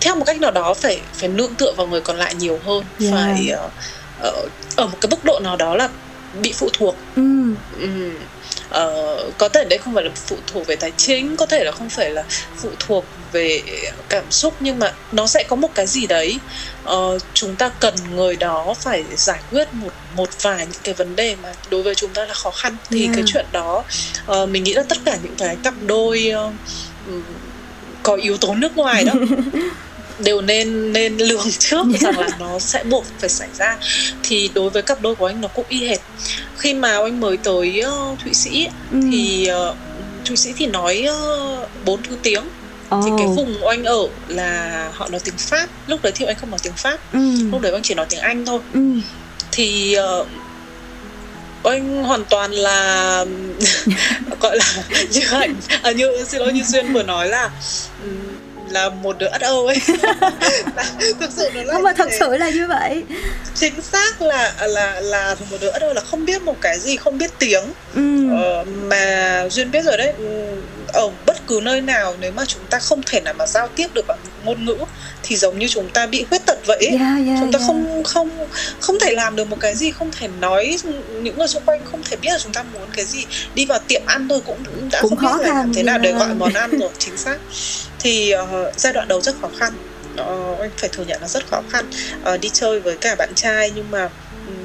theo một cách nào đó phải phải nương tựa vào người còn lại nhiều hơn. Yeah. phải ờ, ở một cái mức độ nào đó là bị phụ thuộc. Ừ. Ừm, ờ, có thể đấy không phải là phụ thuộc về tài chính có thể là không phải là phụ thuộc về cảm xúc nhưng mà nó sẽ có một cái gì đấy ờ, chúng ta cần người đó phải giải quyết một một vài những cái vấn đề mà đối với chúng ta là khó khăn. Thì Yeah. cái chuyện đó ờ, mình nghĩ là tất cả những cái cặp đôi ừm, có yếu tố nước ngoài đó đều nên nên lường trước rằng là nó sẽ buộc phải xảy ra. Thì đối với cặp đôi của anh nó cũng y hệt. Khi mà anh mới tới ờ, thụy sĩ Ừ. thì ờ, thụy sĩ thì nói bốn thứ tiếng thì cái vùng anh ở là họ nói tiếng pháp. Lúc đấy thì anh không nói tiếng pháp. Ừ. Lúc đấy anh chỉ nói tiếng anh thôi. Ừ. Thì ờ, anh hoàn toàn là gọi là như hạnh à, như xin lỗi như duyên vừa nói là ừm, là một đứa ất âu ấy. Thực sự nó là không mà thật sự là như vậy. Chính xác là là là một đứa ất âu là không biết một cái gì không biết tiếng. Ừ. Ờ, mà duyên biết rồi đấy. Ừ, ở bất cứ nơi nào nếu mà chúng ta không thể nào mà giao tiếp được bằng ngôn ngữ thì giống như chúng ta bị khuyết tật vậy ấy. yeah, yeah, chúng ta yeah. không không không thể làm được một cái gì không thể nói những người xung quanh không thể biết là chúng ta muốn cái gì. Đi vào tiệm ăn thôi cũng đã Cũng không biết khó là làm thế nào để gọi món ăn rồi chính xác. Thì ờ, giai đoạn đầu rất khó khăn. Ờ, anh phải thừa nhận là rất khó khăn. Ờ, đi chơi với cả bạn trai nhưng mà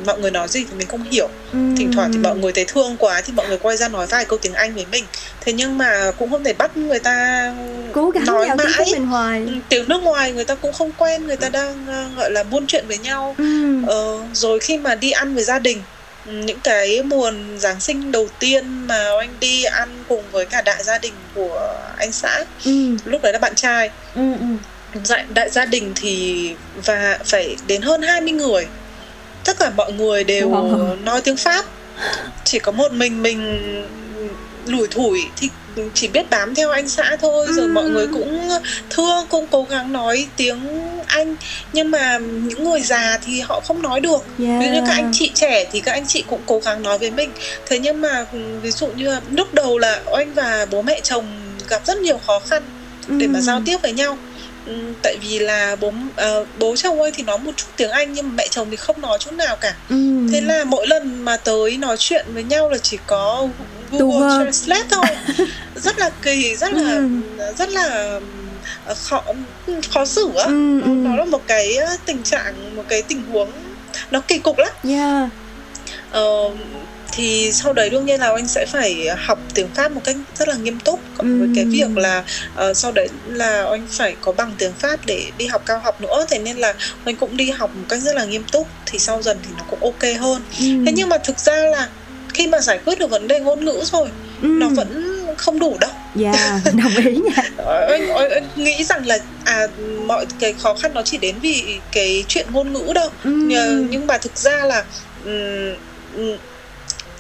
mọi người nói gì thì mình không hiểu. Ừ. thỉnh thoảng thì mọi người thấy thương quá thì mọi người quay ra nói vài câu tiếng anh với mình. Thế nhưng mà cũng không thể bắt người ta cố gắng nói mãi. với mình hoài Ừ, tiếng nước ngoài người ta cũng không quen người ta đang ờ, gọi là buôn chuyện với nhau. Ừ. ờ, rồi khi mà đi ăn với gia đình ừ, những cái mùa Giáng sinh đầu tiên mà anh đi ăn cùng với cả đại gia đình của anh xã ừ. lúc đấy là bạn trai. Ừ ừ. Đại, đại gia đình thì và phải đến hơn 20 người tất cả mọi người đều nói tiếng Pháp. Chỉ có một mình mình lủi thủi thì chỉ biết bám theo anh xã thôi. Rồi mọi người cũng thương cũng cố gắng nói tiếng Anh. Nhưng mà những người già thì họ không nói được. Yeah. ví dụ như các anh chị trẻ thì các anh chị cũng cố gắng nói với mình. Thế nhưng mà ừ, ví dụ như là lúc đầu là anh và bố mẹ chồng gặp rất nhiều khó khăn để mà Ừ. giao tiếp với nhau Ừ, tại vì là bố ờ, bố chồng ơi thì nói một chút tiếng Anh nhưng mà mẹ chồng thì không nói chút nào cả ừ. thế là mỗi lần mà tới nói chuyện với nhau là chỉ có Google. Translate thôi rất là kỳ rất là Ừ. rất là khó khó xử á Ừ, ừ. nó là một cái ờ, tình trạng một cái tình huống nó kỳ cục lắm yeah. Ờ, thì sau đấy đương nhiên là anh sẽ phải học tiếng Pháp một cách rất là nghiêm túc cộng với cái việc là ờ, sau đấy là anh phải có bằng tiếng Pháp để đi học cao học nữa thế nên là anh cũng đi học một cách rất là nghiêm túc thì sau dần thì nó cũng ok hơn ừ. thế nhưng mà thực ra là khi mà giải quyết được vấn đề ngôn ngữ rồi ừ. nó vẫn không đủ đâu yeah đồng ý nha Ờ, anh, anh, anh nghĩ rằng là à mọi cái khó khăn nó chỉ đến vì cái chuyện ngôn ngữ đâu ừ. Nhưng mà thực ra là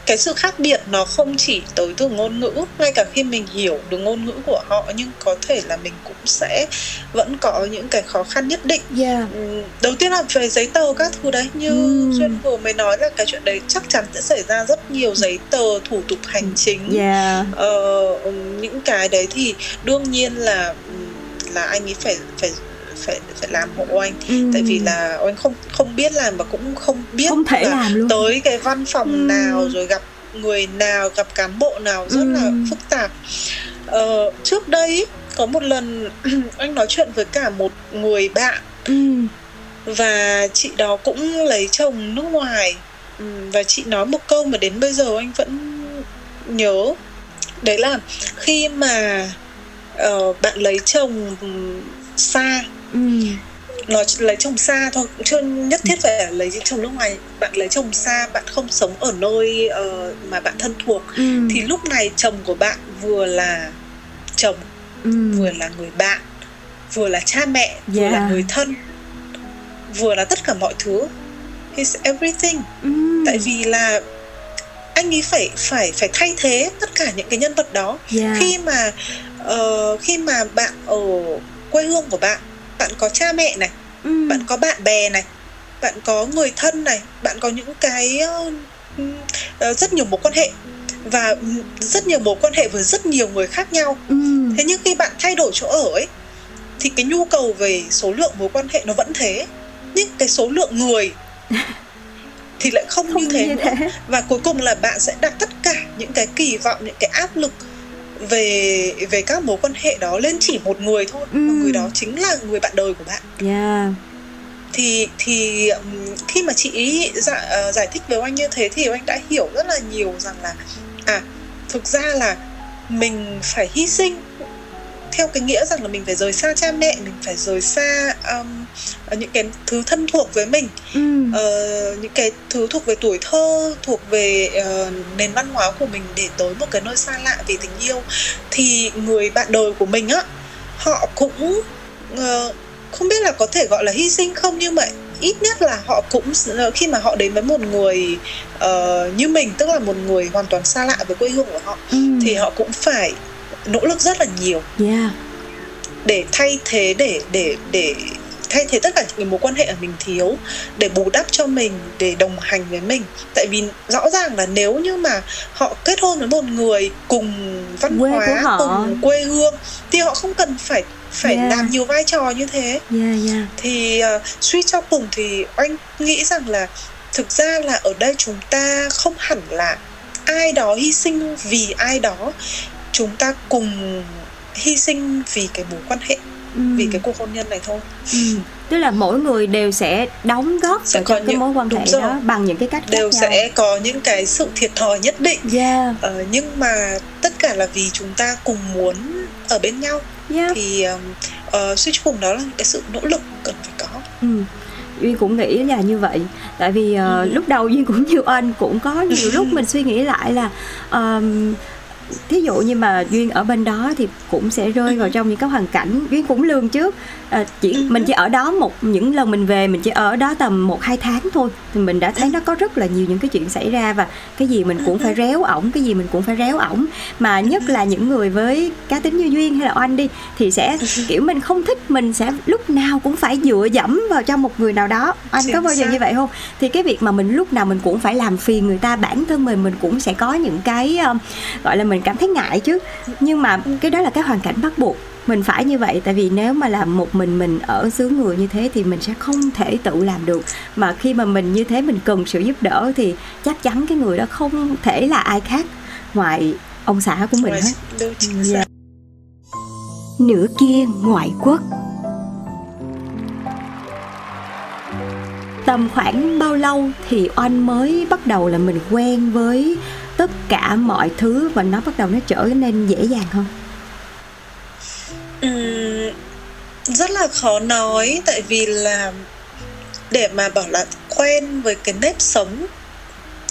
cái sự khác biệt nó không chỉ tới từ ngôn ngữ ngay cả khi mình hiểu được ngôn ngữ của họ nhưng có thể là mình cũng sẽ vẫn có những cái khó khăn nhất định. Yeah Ừm, đầu tiên là về giấy tờ các thứ đấy như duyên vừa mới nói là cái chuyện đấy chắc chắn sẽ xảy ra rất nhiều giấy tờ thủ tục hành chính. Yeah ờ, ừm, những cái đấy thì đương nhiên là ừm, là anh ấy phải phải phải phải làm hộ oanh Ừ. tại vì là oanh không không biết làm và cũng không biết Không thể là làm luôn. tới cái văn phòng Ừ. nào rồi gặp người nào gặp cán bộ nào rất là Ừ. phức tạp ờ, trước đây có một lần anh nói chuyện với cả một người bạn Ừ. và chị đó cũng lấy chồng nước ngoài Ừm, và chị nói một câu mà đến bây giờ anh vẫn nhớ đấy là khi mà ờ, bạn lấy chồng xa Ừ. nói lấy chồng xa thôi cũng chưa nhất thiết phải là lấy chồng nước ngoài bạn lấy chồng xa bạn không sống ở nơi ờ, mà bạn thân thuộc Ừ. thì lúc này chồng của bạn vừa là chồng Ừ. vừa là người bạn vừa là cha mẹ vừa Yeah. là người thân vừa là tất cả mọi thứ he's everything Ừ. tại vì là anh ấy phải phải phải thay thế tất cả những cái nhân vật đó Yeah. khi mà ờ, khi mà bạn ở quê hương của bạn bạn có cha mẹ này Ừ. bạn có bạn bè này bạn có người thân này bạn có những cái ờ, ờ, rất nhiều mối quan hệ và rất nhiều mối quan hệ với rất nhiều người khác nhau Ừ. thế nhưng khi bạn thay đổi chỗ ở ấy thì cái nhu cầu về số lượng mối quan hệ nó vẫn thế nhưng cái số lượng người thì lại không, Không như thế như nữa thế. và cuối cùng là bạn sẽ đặt tất cả những cái kỳ vọng những cái áp lực về về các mối quan hệ đó lên chỉ một người thôi Ừ. và người đó chính là người bạn đời của bạn Yeah. thì thì ừm, khi mà chị ý giải, ờ, giải thích với anh như thế thì anh đã hiểu rất là nhiều rằng là à thực ra là mình phải hy sinh theo cái nghĩa rằng là mình phải rời xa cha mẹ mình phải rời xa um, những cái thứ thân thuộc với mình Ừ. ờ, những cái thứ thuộc về tuổi thơ thuộc về ờ, nền văn hóa của mình để tới một cái nơi xa lạ vì tình yêu thì người bạn đời của mình á họ cũng ờ, không biết là có thể gọi là hy sinh không nhưng mà ít nhất là họ cũng khi mà họ đến với một người ờ, như mình tức là một người hoàn toàn xa lạ với quê hương của họ Ừ. thì họ cũng phải nỗ lực rất là nhiều Yeah. để thay thế để để để thay thế tất cả những cái mối quan hệ mà mình thiếu để bù đắp cho mình để đồng hành với mình tại vì rõ ràng là nếu như mà họ kết hôn với một người cùng văn Quê hóa cùng quê hương thì họ không cần phải phải Yeah. làm nhiều vai trò như thế Yeah, yeah. thì uh, suy cho cùng thì anh nghĩ rằng là thực ra là ở đây chúng ta không hẳn là ai đó hy sinh vì ai đó chúng ta cùng hy sinh vì cái mối quan hệ Ừ. vì cái cuộc hôn nhân này thôi Ừ. Tức là mỗi người đều sẽ đóng góp Sẽ có cho cái những- mối quan đúng hệ rồi. đó bằng những cái cách đều khác nhau. sẽ có những cái sự thiệt thòi nhất định Yeah. ờ, nhưng mà tất cả là vì chúng ta cùng muốn ở bên nhau Yeah. thì um, ờ, suy cho cùng đó là những cái sự nỗ lực cần phải có Ừ. Duyên cũng nghĩ là như vậy Tại vì ờ, Ừ. lúc đầu Duyên cũng như anh Cũng có nhiều lúc mình suy nghĩ lại là ờm, Thí dụ như mà Duyên ở bên đó Thì cũng sẽ rơi vào trong những cái hoàn cảnh Duyên cũng lường trước. Ờ, chỉ Ừ. Mình chỉ ở đó một Những lần mình về Mình chỉ ở đó tầm một hai tháng thôi. Thì mình đã thấy nó có rất là nhiều những cái chuyện xảy ra Và cái gì mình cũng phải réo ổng Cái gì mình cũng phải réo ổng. Mà nhất là những người với cá tính như Duyên hay là Oanh đi Thì sẽ kiểu mình không thích Mình sẽ lúc nào cũng phải dựa dẫm vào trong một người nào đó. Anh có bao giờ như vậy không? Thì cái việc mà mình lúc nào mình cũng phải làm phiền người ta Bản thân mình mình cũng sẽ có những cái um, Gọi là mình cảm thấy ngại chứ. Nhưng mà cái đó là cái hoàn cảnh bắt buộc mình phải như vậy. Tại vì nếu mà làm một mình mình ở xứ người như thế thì mình sẽ không thể tự làm được. Mà khi mà mình như thế mình cần sự giúp đỡ thì chắc chắn cái người đó không thể là ai khác ngoài ông xã của mình hết. Dạ. xác. nửa kia ngoại quốc. Tầm khoảng bao lâu thì oanh mới bắt đầu là mình quen với tất cả mọi thứ và nó bắt đầu nó trở nên dễ dàng hơn Ừm, rất là khó nói tại vì là để mà bảo là quen với cái nếp sống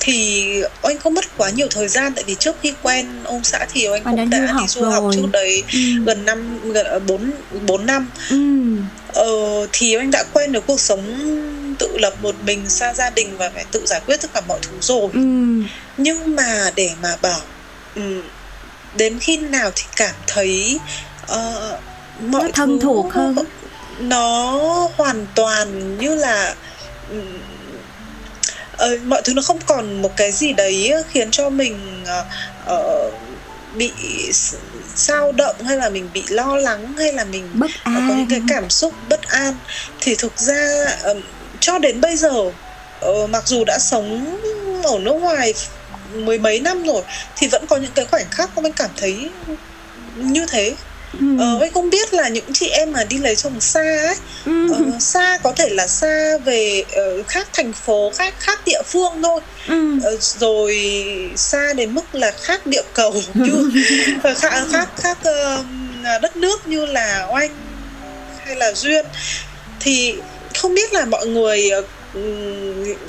thì anh không mất quá nhiều thời gian tại vì trước khi quen ông xã thì anh cũng đã đã, đi du học rồi. trước đấy ừ. gần năm gần bốn bốn năm Ừ. ờ, thì anh đã quen được cuộc sống tự lập một mình xa gia đình và phải tự giải quyết tất cả mọi thứ rồi Ừ. nhưng mà để mà bảo ừm, đến khi nào thì cảm thấy ờ, mọi Nó thân thứ thuộc hơn. nó hoàn toàn như là ừm, ờ, mọi thứ nó không còn một cái gì đấy khiến cho mình ờ, ờ, bị sao động hay là mình bị lo lắng hay là mình bất an có những cái cảm xúc bất an thì thực ra um, cho đến bây giờ uh, mặc dù đã sống ở nước ngoài mười mấy năm rồi thì vẫn có những cái khoảnh khắc mà mình cảm thấy như thế ừ. ờ, anh không biết là những chị em mà đi lấy chồng xa ấy Ừ. ờ, xa có thể là xa về uh, khác thành phố khác khác địa phương thôi Ừ. Ờ, rồi xa đến mức là khác địa cầu như khác khác khác ờ, đất nước như là oanh hay là duyên thì không biết là mọi người ờ,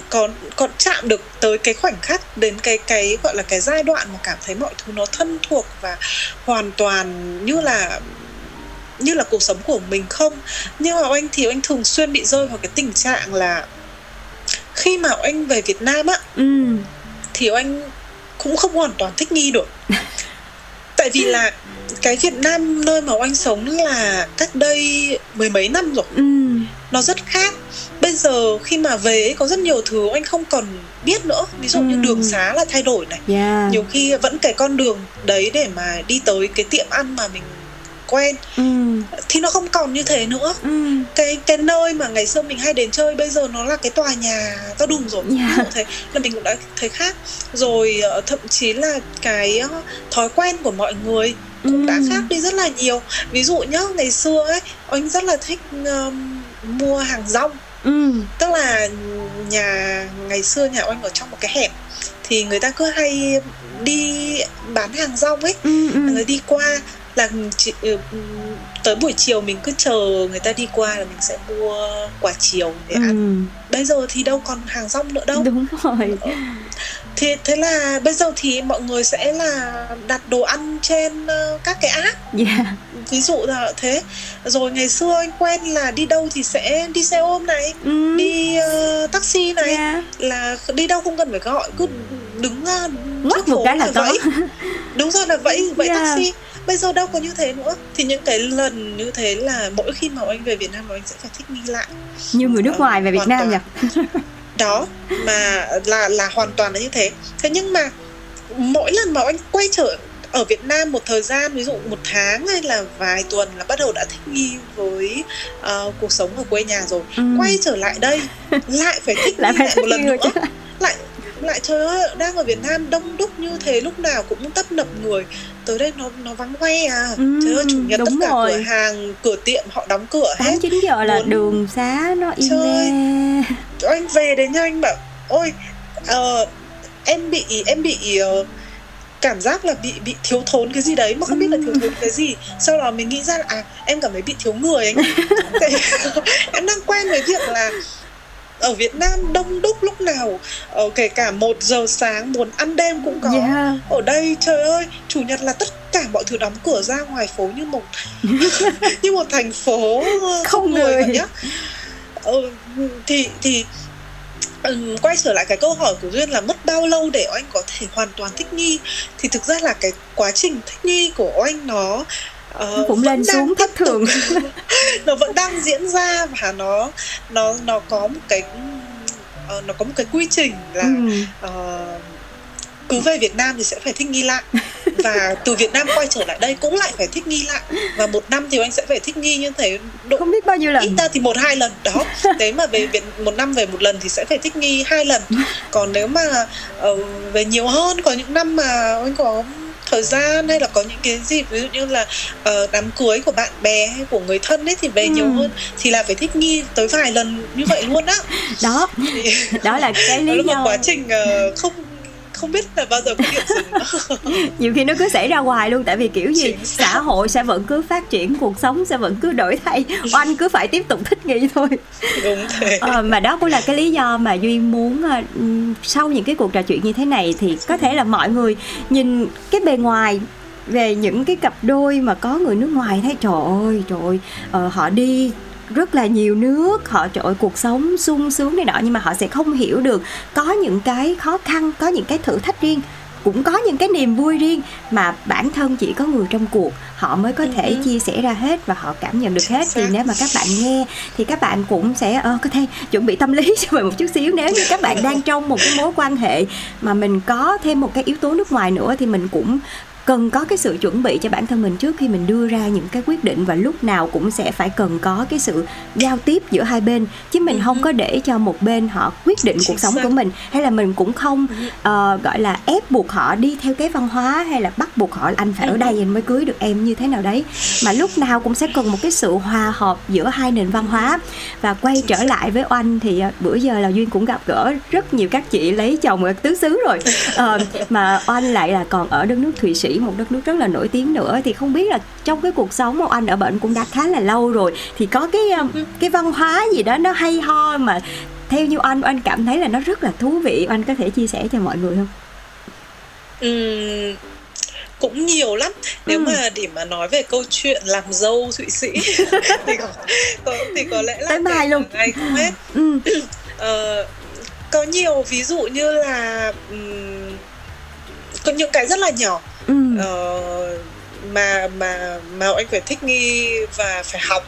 có có chạm được tới cái khoảnh khắc đến cái cái gọi là cái giai đoạn mà cảm thấy mọi thứ nó thân thuộc và hoàn toàn như là như là cuộc sống của mình không nhưng mà anh thì anh thường xuyên bị rơi vào cái tình trạng là khi mà anh về Việt Nam á Ừ. thì anh cũng không hoàn toàn thích nghi được tại vì là cái Việt Nam nơi mà anh sống là cách đây mười mấy năm rồi Ừ. nó rất khác bây giờ khi mà về ấy, có rất nhiều thứ anh không còn biết nữa ví dụ như Ừ. đường xá là thay đổi này Yeah. nhiều khi vẫn cái con đường đấy để mà đi tới cái tiệm ăn mà mình quen Ừ. thì nó không còn như thế nữa Ừ. cái cái nơi mà ngày xưa mình hay đến chơi bây giờ nó là cái tòa nhà to đùng rồi Dạ. Ví dụ thế là mình cũng đã thấy khác rồi ờ, thậm chí là cái ờ, thói quen của mọi người cũng đã Ừ. khác đi rất là nhiều ví dụ nhá ngày xưa ấy anh rất là thích ờm, mua hàng rong Ừ. tức là nhà ngày xưa nhà anh ở trong một cái hẻm thì người ta cứ hay đi bán hàng rong ấy Ừ. Ừ. người đi qua là ừ, tới buổi chiều mình cứ chờ người ta đi qua là mình sẽ mua quả chiều để ăn Ừ. bây giờ thì đâu còn hàng rong nữa đâu Đúng rồi. thì thế là bây giờ thì mọi người sẽ là đặt đồ ăn trên ờ, các cái app Yeah. ví dụ là thế rồi ngày xưa anh quen là đi đâu thì sẽ đi xe ôm này Ừ. đi ờ, taxi này Yeah. là đi đâu không cần phải gọi cứ đứng uh, Ngoắt một cái là có. vẫy đúng rồi là vẫy vẫy Yeah. taxi bây giờ đâu có như thế nữa. Thì những cái lần như thế là mỗi khi mà anh về Việt Nam là anh sẽ phải thích nghi lại. Như người nước ngoài về Việt Nam nhỉ? đó mà là là hoàn toàn là như thế. Thế nhưng mà mỗi lần mà anh quay trở ở Việt Nam một thời gian ví dụ một tháng hay là vài tuần là bắt đầu đã thích nghi với ờ, cuộc sống ở quê nhà rồi. Ừ. quay trở lại đây lại phải thích Lại nghi phải lại thích một lần nữa. chứ. lại lại trời ơi đang ở Việt Nam đông đúc như thế lúc nào cũng tấp nập người tới đây nó nó vắng hoe à Ừ, trời ơi chủ nhật tất cả rồi. cửa hàng cửa tiệm họ đóng cửa hết 8 9 giờ là Muốn- đường xá nó im Trời. re. anh về đến nhà anh bảo ôi ờ, em bị em bị ờ, cảm giác là bị bị thiếu thốn cái gì đấy mà không biết là thiếu thốn cái gì sau đó mình nghĩ ra là à em cảm thấy bị thiếu người anh em đang quen với việc là ở Việt Nam đông đúc lúc nào ờ, kể cả một giờ sáng muốn ăn đêm cũng có Yeah. ở đây trời ơi chủ nhật là tất cả mọi thứ đóng cửa ra ngoài phố như một như một thành phố ờ, Không người người. nhá ừ, thì thì quay trở lại cái câu hỏi của duyên là mất bao lâu để anh có thể hoàn toàn thích nghi thì thực ra là cái quá trình thích nghi của anh nó ờ, cũng lên xuống thất thường. nó vẫn đang diễn ra và nó nó nó có một cái ờ, nó có một cái quy trình là Ừ. Ờ, cứ về Việt Nam thì sẽ phải thích nghi lại và từ Việt Nam quay trở lại đây cũng lại phải thích nghi lại và một năm thì anh sẽ phải thích nghi như thế độ Không biết bao nhiêu ít lần. ra thì một hai lần đó thế mà về Việt một năm về một lần thì sẽ phải thích nghi hai lần còn nếu mà ờ, về nhiều hơn có những năm mà anh có thời gian hay là có những cái dịp ví dụ như là ờ, đám cưới của bạn bè hay của người thân ấy thì về nhiều Ừ. hơn thì là phải thích nghi tới vài lần như vậy luôn á Đó, đó là cái đó lý là một quá trình ờ, không không biết là bao giờ có điểm dừng nhiều khi nó cứ xảy ra hoài luôn tại vì kiểu gì xã hội sẽ vẫn cứ phát triển cuộc sống sẽ vẫn cứ đổi thay. Oanh cứ phải tiếp tục thích nghi thôi. Đúng thế. Ờ, mà đó cũng là cái lý do mà duyên muốn ờ, sau những cái cuộc trò chuyện như thế này thì có thể là mọi người nhìn cái bề ngoài về những cái cặp đôi mà có người nước ngoài thấy trời ơi trời ơi ờ, họ đi rất là nhiều nước họ trời ơi, cuộc sống sung sướng này nọ nhưng mà họ sẽ không hiểu được có những cái khó khăn có những cái thử thách riêng cũng có những cái niềm vui riêng mà bản thân chỉ có người trong cuộc họ mới có thể Ừ. chia sẻ ra hết và họ cảm nhận được hết. Thì nếu mà các bạn nghe thì các bạn cũng sẽ ờ, có thể chuẩn bị tâm lý cho mình một chút xíu. Nếu như các bạn đang trong một cái mối quan hệ mà mình có thêm một cái yếu tố nước ngoài nữa thì mình cũng cần có cái sự chuẩn bị cho bản thân mình trước khi mình đưa ra những cái quyết định và lúc nào cũng sẽ phải cần có cái sự giao tiếp giữa hai bên. Chứ mình không có để cho một bên họ quyết định cuộc sống của mình hay là mình cũng không uh, gọi là ép buộc họ đi theo cái văn hóa hay là bắt buộc họ anh phải ở đây anh mới cưới được em như thế nào đấy. Mà lúc nào cũng sẽ cần một cái sự hòa hợp giữa hai nền văn hóa. Và quay trở lại với oanh thì uh, bữa giờ là duyên cũng gặp gỡ rất nhiều các chị lấy chồng ở tứ xứ rồi. Uh, mà oanh lại là còn ở đất nước thụy sĩ một đất nước rất là nổi tiếng nữa. Thì không biết là trong cái cuộc sống mà anh ở bệnh cũng đã khá là lâu rồi thì có cái cái văn hóa gì đó nó hay ho mà theo như anh anh cảm thấy là nó rất là thú vị. Anh có thể chia sẻ cho mọi người không? Uhm, cũng nhiều lắm. Nếu ừ. mà để mà nói về câu chuyện làm dâu thụy sĩ thì có, có thì có lẽ là tới mai luôn. ngày không hết ừ. uh, có nhiều ví dụ như là um, có những cái rất là nhỏ ừ. uh, mà mà mà anh phải thích nghi và phải học.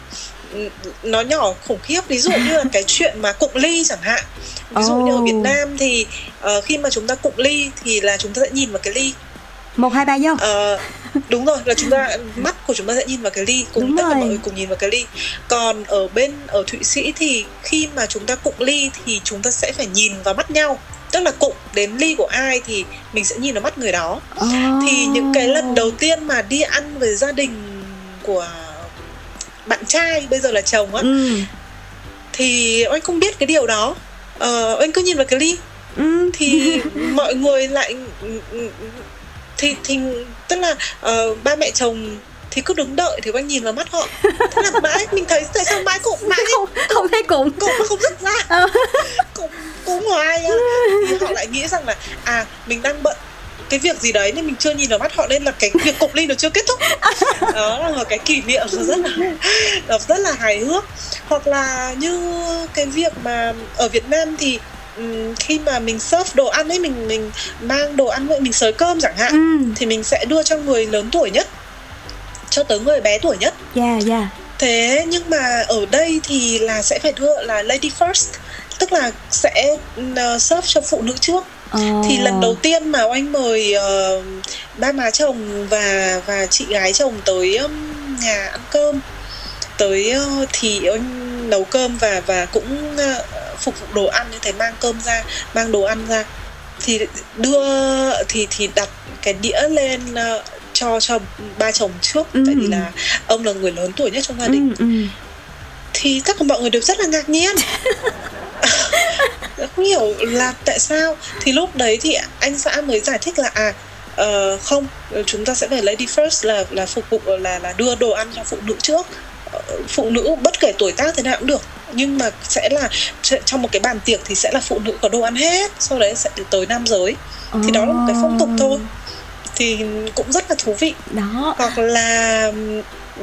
Nó nhỏ khủng khiếp ví dụ như là cái chuyện mà cụng ly chẳng hạn. Ví dụ oh. như ở Việt Nam thì uh, khi mà chúng ta cụng ly thì là chúng ta sẽ nhìn vào cái ly. Một hai ba vô uh, đúng rồi là chúng ta mắt của chúng ta sẽ nhìn vào cái ly cùng đúng tất cả mọi người cùng nhìn vào cái ly. Còn ở bên ở thụy sĩ thì khi mà chúng ta cụng ly thì chúng ta sẽ phải nhìn vào mắt nhau tức là cụng đến ly của ai thì mình sẽ nhìn vào mắt người đó oh. thì những cái lần đầu tiên mà đi ăn với gia đình của bạn trai bây giờ là chồng á ừ. thì anh không biết cái điều đó uh, anh cứ nhìn vào cái ly ừ. thì mọi người lại thì thì tức là uh, ba mẹ chồng thì cứ đứng đợi thì anh nhìn vào mắt họ. Thế là mãi mình thấy tại sao mãi cũng mãi không, không thấy cũng cũng không dứt ra. Ờ. cũng cũng hoài á thì họ lại nghĩ rằng là à mình đang bận cái việc gì đấy nên mình chưa nhìn vào mắt họ nên là cái việc cục ly nó chưa kết thúc. Đó là một cái kỷ niệm nó rất là nó rất là hài hước. Hoặc là như cái việc mà ở Việt Nam thì khi mà mình serve đồ ăn ấy mình mình mang đồ ăn mình sới cơm chẳng hạn ừ. thì mình sẽ đưa cho người lớn tuổi nhất cho tới người bé tuổi nhất. Dạ yeah, dạ. Yeah. Thế nhưng mà ở đây thì là sẽ phải đưa là lady first, tức là sẽ uh, serve cho phụ nữ trước. Oh. Thì lần đầu tiên mà anh mời uh, ba má chồng và và chị gái chồng tới um, nhà ăn cơm tới uh, thì anh nấu cơm và và cũng uh, phục vụ đồ ăn như thế mang cơm ra mang đồ ăn ra thì đưa thì thì đặt cái đĩa lên cho cho ba chồng trước. Ừ. tại vì là ông là người lớn tuổi nhất trong gia đình. Ừ, ừ. thì tất cả mọi người đều rất là ngạc nhiên. Không hiểu là tại sao. Thì lúc đấy thì anh xã mới giải thích là à uh, không chúng ta sẽ phải lady first là là phục vụ là là đưa đồ ăn cho phụ nữ trước. Ờ, phụ nữ bất kể tuổi tác thế nào cũng được. Nhưng mà sẽ là trong một cái bàn tiệc thì sẽ là phụ nữ có đồ ăn hết. Sau đấy sẽ tới nam giới. Thì đó là một cái phong tục thôi thì cũng rất là thú vị. Đó. Hoặc là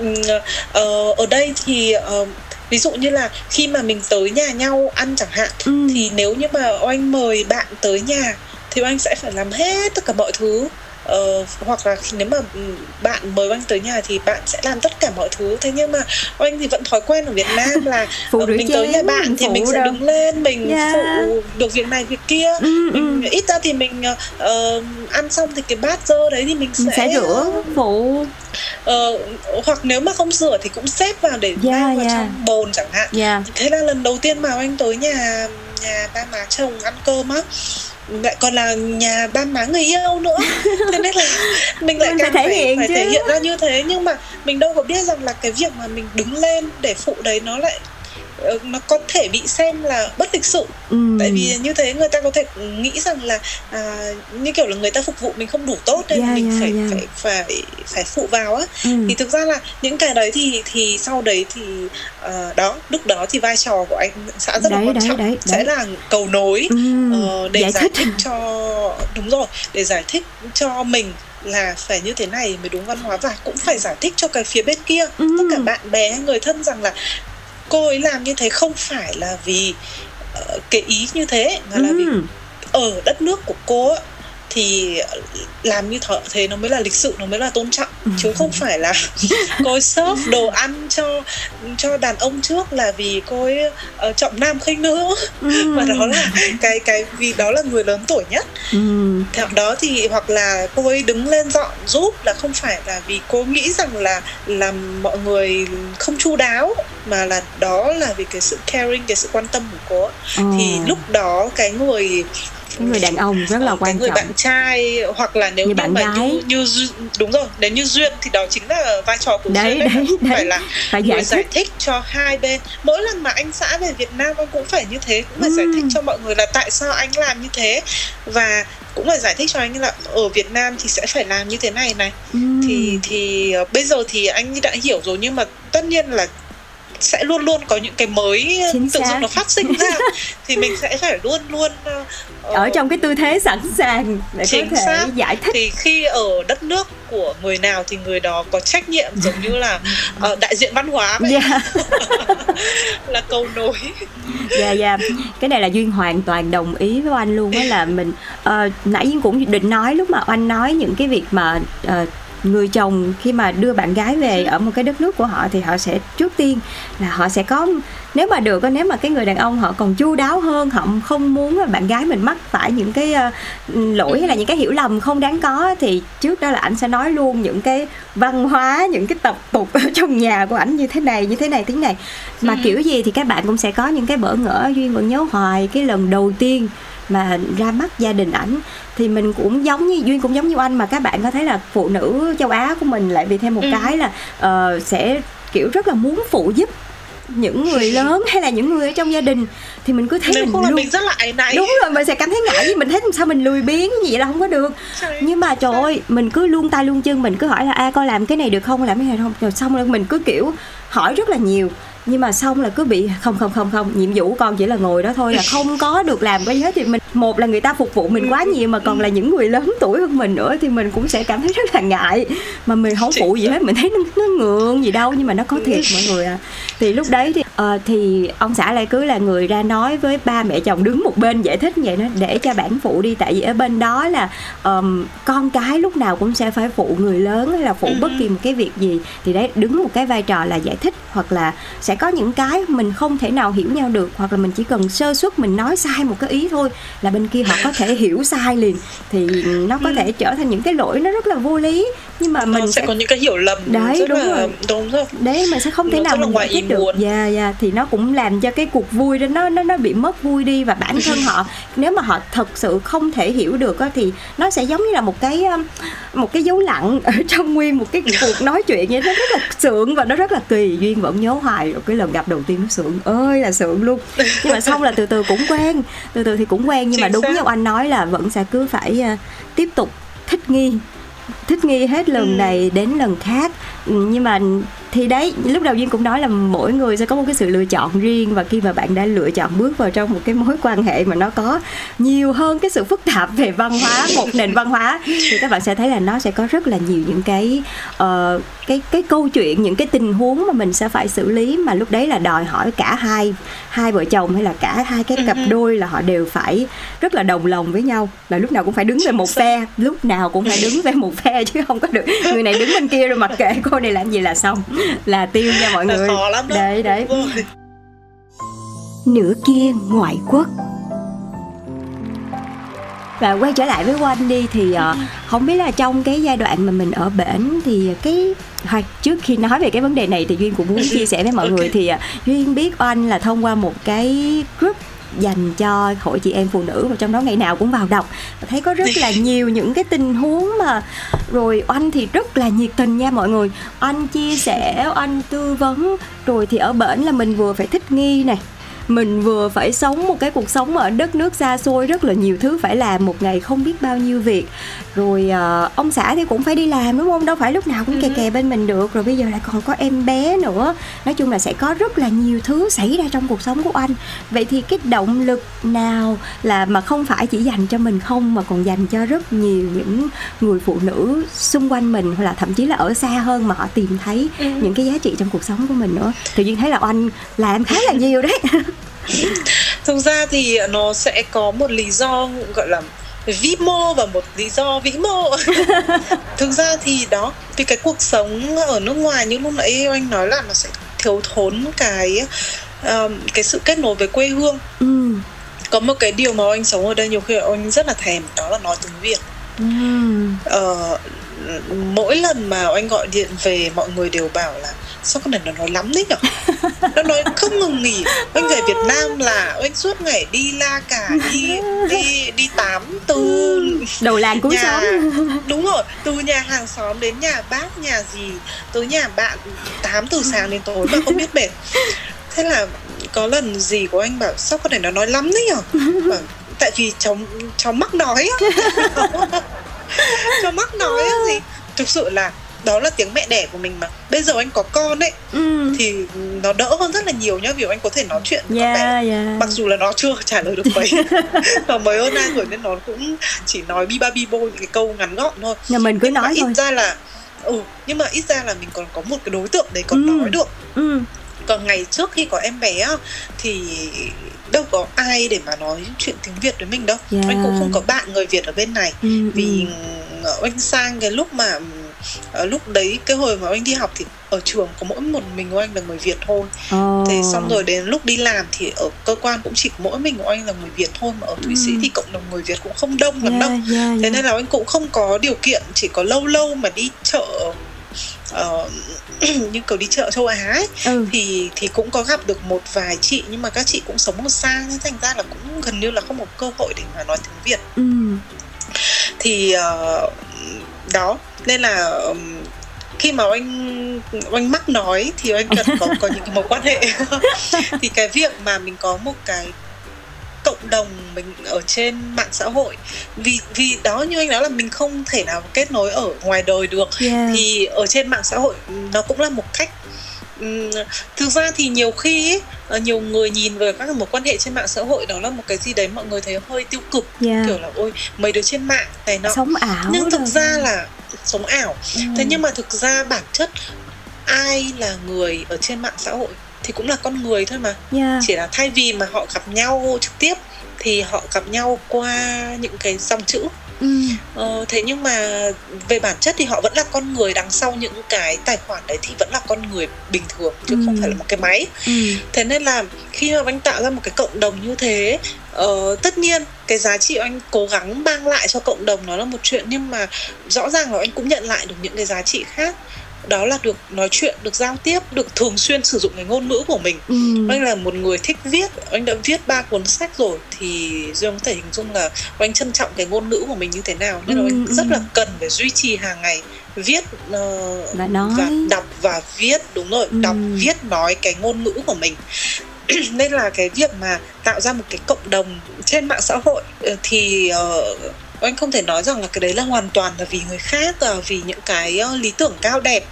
uh, ở đây thì uh, ví dụ như là khi mà mình tới nhà nhau ăn chẳng hạn ừ. thì nếu như mà oanh mời bạn tới nhà thì oanh sẽ phải làm hết tất cả mọi thứ uh, hoặc là nếu mà ừ, bạn mời oanh tới nhà thì bạn sẽ làm tất cả mọi thứ thế nhưng mà oanh thì vẫn thói quen ở Việt Nam là uh, mình tới nhà bạn thì mình sẽ đâu. đứng lên mình yeah. phụ được việc này việc kia ừ, mình ừ. ít ra thì mình uh, ăn xong thì cái bát dơ đấy thì mình sẽ, mình sẽ rửa phụ uh, hoặc nếu mà không rửa thì cũng xếp vào để yeah, mang vào yeah. trong bồn chẳng hạn yeah. thế là lần đầu tiên mà anh tới nhà nhà ba má chồng ăn cơm á lại còn là nhà ba má người yêu nữa. Thế nên là mình lại càng phải, thể, hiện phải, phải thể hiện ra như thế. Nhưng mà mình đâu có biết rằng là cái việc mà mình đứng lên để phụ đấy nó lại nó có thể bị xem là bất lịch sự ừ. tại vì như thế người ta có thể nghĩ rằng là à, như kiểu là người ta phục vụ mình không đủ tốt nên yeah, mình yeah, phải, yeah. phải phải phải phụ vào á ừ. thì thực ra là những cái đấy thì thì sau đấy thì uh, đó lúc đó thì vai trò của anh xã rất đấy, là quan đấy, trọng đấy, sẽ đấy. là cầu nối ừ. uh, để giải, giải thích. thích cho đúng rồi để giải thích cho mình là phải như thế này mới đúng văn hóa và cũng phải giải thích cho cái phía bên kia ừ. tất cả bạn bè người thân rằng là cô ấy làm như thế không phải là vì uh, cái ý như thế mà là vì ở đất nước của cô thì làm như thế nó mới là lịch sự nó mới là tôn trọng ừ. chứ không phải là cô ấy serve đồ ăn cho cho đàn ông trước là vì cô ấy uh, trọng nam khinh nữ ừ. và đó là cái cái vì đó là người lớn tuổi nhất ừ. theo đó thì hoặc là cô ấy đứng lên dọn giúp là không phải là vì cô nghĩ rằng là làm mọi người không chu đáo mà là đó là vì cái sự caring cái sự quan tâm của cô ừ. thì lúc đó cái người cái người đàn ông rất là quan cái người trọng bạn trai hoặc là nếu như, bạn gái. như, như đúng rồi nếu như duyên thì đó chính là vai trò của đấy, duyên đấy, đấy, đấy. phải là phải giải, giải, giải thích cho hai bên mỗi lần mà anh xã về Việt Nam anh cũng phải như thế cũng phải ừ. giải thích cho mọi người là tại sao anh làm như thế và cũng phải giải thích cho anh là ở Việt Nam thì sẽ phải làm như thế này này ừ. thì thì uh, bây giờ thì anh đã hiểu rồi nhưng mà tất nhiên là sẽ luôn luôn có những cái mới Chính tự xác. dưng nó phát sinh ra thì mình sẽ phải luôn luôn uh, ở trong cái tư thế sẵn sàng để Chính có thể xác. giải thích thì khi ở đất nước của người nào thì người đó có trách nhiệm giống như là uh, đại diện văn hóa vậy yeah. là cầu nối dạ dạ cái này là duyên hoàn toàn đồng ý với anh luôn á là mình uh, nãy cũng định nói lúc mà anh nói những cái việc mà uh, người chồng khi mà đưa bạn gái về ở một cái đất nước của họ thì họ sẽ trước tiên là họ sẽ có nếu mà được nếu mà cái người đàn ông họ còn chu đáo hơn họ không muốn là bạn gái mình mắc phải những cái uh, lỗi hay là những cái hiểu lầm không đáng có thì trước đó là ảnh sẽ nói luôn những cái văn hóa những cái tập tục ở trong nhà của ảnh như thế này như thế này thế này mà ừ. kiểu gì thì các bạn cũng sẽ có những cái bỡ ngỡ duyên vẫn nhớ hoài cái lần đầu tiên mà ra mắt gia đình ảnh thì mình cũng giống như duyên cũng giống như anh mà các bạn có thấy là phụ nữ châu á của mình lại bị thêm một ừ. cái là uh, sẽ kiểu rất là muốn phụ giúp những người lớn hay là những người ở trong gia đình. Thì mình cứ thấy Nếu mình luôn mình rất là áy náy. Đúng rồi mình sẽ cảm thấy ngại vì mình thấy sao mình lười biếng như vậy là không có được. Trời nhưng mà trời ơi mình cứ luôn tay luôn chân mình cứ hỏi là a coi làm cái này được không? Làm cái này không? Rồi xong rồi mình cứ kiểu hỏi rất là nhiều. Nhưng mà xong là cứ bị không không không không nhiệm vụ con chỉ là ngồi đó thôi là không có được làm cái gì hết thì mình một là người ta phục vụ mình quá nhiều mà còn là những người lớn tuổi hơn mình nữa thì mình cũng sẽ cảm thấy rất là ngại. Mà mình không phụ gì hết mình thấy nó, nó ngượng gì đâu nhưng mà nó có thiệt mọi người à. Thì lúc đấy thì uh, thì ông xã lại cứ là người ra nói với ba mẹ chồng đứng một bên giải thích vậy nó để cho bản phụ đi. Tại vì ở bên đó là um, con cái lúc nào cũng sẽ phải phụ người lớn hay là phụ bất kỳ một cái việc gì. Thì đấy đứng một cái vai trò là giải thích hoặc là sẽ có những cái mình không thể nào hiểu nhau được hoặc là mình chỉ cần sơ suất mình nói sai một cái ý thôi là bên kia họ có thể hiểu sai liền. Thì nó có thể trở thành những cái lỗi nó rất là vô lý. Nhưng mà mình nó sẽ, sẽ có những cái hiểu lầm đấy rất đúng là rồi. đúng rồi. Đấy mình sẽ không thể Nó nào mình giải thích được. muốn. dạ dạ thì nó cũng làm cho cái cuộc vui đó nó nó nó bị mất vui đi và bản thân họ nếu mà họ thật sự không thể hiểu được á thì nó sẽ giống như là một cái một cái dấu lặng ở trong nguyên một cái cuộc nói chuyện như thế nó rất là sượng và nó rất là kỳ duyên vẫn nhớ hoài rồi cái lần gặp đầu tiên nó sượng ơi là sượng luôn nhưng mà xong là từ từ cũng quen từ từ thì cũng quen nhưng mà Chính đúng xác. như anh nói là vẫn sẽ cứ phải tiếp tục thích nghi thích nghi hết lần Ừ. này đến lần khác Ừ, nhưng mà thì đấy lúc đầu duyên cũng nói là mỗi người sẽ có một cái sự lựa chọn riêng và khi mà bạn đã lựa chọn bước vào trong một cái mối quan hệ mà nó có nhiều hơn cái sự phức tạp về văn hóa một nền văn hóa thì các bạn sẽ thấy là nó sẽ có rất là nhiều những cái uh, cái cái câu chuyện những cái tình huống mà mình sẽ phải xử lý mà lúc đấy là đòi hỏi cả hai hai vợ chồng hay là cả hai cái cặp Ừ. đôi là họ đều phải rất là đồng lòng với nhau là lúc nào cũng phải đứng về một phe lúc nào cũng phải đứng về một phe chứ không có được người này đứng bên kia rồi mặc kệ cô này làm gì là xong là tiêu nha mọi người. khó lắm đó. Đấy đấy. Nửa kia ngoại quốc. Và quay trở lại với Oanh đi thì uh, không biết là trong cái giai đoạn mà mình ở bển thì cái thôi trước khi nói về cái vấn đề này thì duyên cũng muốn chia sẻ với mọi Ok. người thì uh, duyên biết oanh là thông qua một cái group dành cho hội chị em phụ nữ và trong đó ngày nào cũng vào đọc. Và thấy có rất là nhiều những cái tình huống mà rồi oanh thì rất là nhiệt tình nha mọi người. Oanh chia sẻ oanh tư vấn rồi thì ở bển là mình vừa phải thích nghi này mình vừa phải sống một cái cuộc sống ở đất nước xa xôi rất là nhiều thứ phải làm một ngày không biết bao nhiêu việc. Rồi ờ, ông xã thì cũng phải đi làm đúng không? Đâu phải lúc nào cũng kè kè bên mình được. Rồi bây giờ lại còn có em bé nữa. Nói chung là sẽ có rất là nhiều thứ xảy ra trong cuộc sống của anh. Vậy thì cái động lực nào là mà không phải chỉ dành cho mình không mà còn dành cho rất nhiều những người phụ nữ xung quanh mình hoặc là thậm chí là ở xa hơn mà họ tìm thấy những cái giá trị trong cuộc sống của mình nữa? Tự nhiên thấy là anh làm khá là nhiều đấy thực ra thì nó sẽ có một lý do gọi là vĩ mô và một lý do vĩ mô thực ra thì đó vì cái cuộc sống ở nước ngoài như lúc nãy anh nói là nó sẽ thiếu thốn cái um, cái sự kết nối với quê hương ừ. có một cái điều mà anh sống ở đây nhiều khi anh rất là thèm đó là nói tiếng việt Ừ. ờ, mỗi lần mà anh gọi điện về mọi người đều bảo là sao con này nó nói lắm đấy nhở? Nó nói không ngừng nghỉ. Anh về Việt Nam là anh suốt ngày đi la cả đi đi đi tám từ. Đầu làng cuối nhà xóm. Đúng rồi từ nhà hàng xóm đến nhà bác nhà gì tới nhà bạn tám từ sáng đến tối mà không biết mệt thế là có lần gì của anh bảo sao con này nó nói lắm đấy nhở? Bảo, tại vì cháu cháu mắc nói á. Cháu mắc nói gì thực sự là đó là tiếng mẹ đẻ của mình mà bây giờ anh có con ấy ừ. thì nó đỡ hơn rất là nhiều nhá vì anh có thể nói chuyện với con bé yeah, yeah. mặc dù là nó chưa trả lời được mấy và mới hơn hai tuổi nên nó cũng chỉ nói bi ba bi bô những cái câu ngắn gọn thôi nhà mình cứ nhưng mà nói ít thôi ra là ừ nhưng mà ít ra là mình còn có một cái đối tượng đấy còn Ừ. nói được ừ. còn ngày trước khi có em bé thì đâu có ai để mà nói chuyện tiếng việt với mình đâu Yeah. anh cũng không có bạn người việt ở bên này Ừ, vì ừ. anh sang cái lúc mà ờ, lúc đấy cái hồi mà anh đi học thì ở trường có mỗi một mình của anh là người việt thôi Ồ. thế xong rồi đến lúc đi làm thì ở cơ quan cũng chỉ mỗi mình của anh là người việt thôi mà ở thụy sĩ Ừ. thì cộng đồng người việt cũng không đông lắm yeah, đâu yeah, thế yeah. nên là anh cũng không có điều kiện chỉ có lâu lâu mà đi chợ ờ, như kiểu đi chợ châu Á ấy, ừ. thì thì cũng có gặp được một vài chị nhưng mà các chị cũng sống ở xa nên thành ra là cũng gần như là không có cơ hội để mà nói tiếng Việt Ừ. thì ờ, đó nên là khi mà anh anh mắc nói thì anh cần có có những cái mối quan hệ thì cái việc mà mình có một cái cộng đồng mình ở trên mạng xã hội vì vì đó như anh nói là mình không thể nào kết nối ở ngoài đời được Yeah. thì ở trên mạng xã hội nó cũng là một cách thực ra thì nhiều khi ấy, ờ, nhiều người nhìn về các mối quan hệ trên mạng xã hội đó là một cái gì đấy mọi người thấy hơi tiêu cực Yeah. kiểu là ôi mấy đứa trên mạng này nọ sống ảo nhưng thực rồi. ra là sống ảo Ừ. thế nhưng mà thực ra bản chất ai là người ở trên mạng xã hội thì cũng là con người thôi mà yeah. chỉ là thay vì mà họ gặp nhau trực tiếp thì họ gặp nhau qua những cái dòng chữ ừ. ờ, thế nhưng mà về bản chất thì họ vẫn là con người đằng sau những cái tài khoản đấy thì vẫn là con người bình thường chứ không Ừ. phải là một cái máy Ừ. thế nên là khi mà anh tạo ra một cái cộng đồng như thế ờ, tất nhiên cái giá trị anh cố gắng mang lại cho cộng đồng nó là một chuyện nhưng mà rõ ràng là anh cũng nhận lại được những cái giá trị khác đó là được nói chuyện được giao tiếp được thường xuyên sử dụng cái ngôn ngữ của mình Ừ. anh là một người thích viết anh đã viết ba cuốn sách rồi thì dương có thể hình dung là anh trân trọng cái ngôn ngữ của mình như thế nào nên là Ừ, anh ừ. rất là cần phải duy trì hàng ngày viết ờ, Và nói. và đọc và viết đúng rồi Ừ. đọc viết nói cái ngôn ngữ của mình nên là cái việc mà tạo ra một cái cộng đồng trên mạng xã hội ờ, thì ờ, anh không thể nói rằng là cái đấy là hoàn toàn là vì người khác ờ, vì những cái ờ, lý tưởng cao đẹp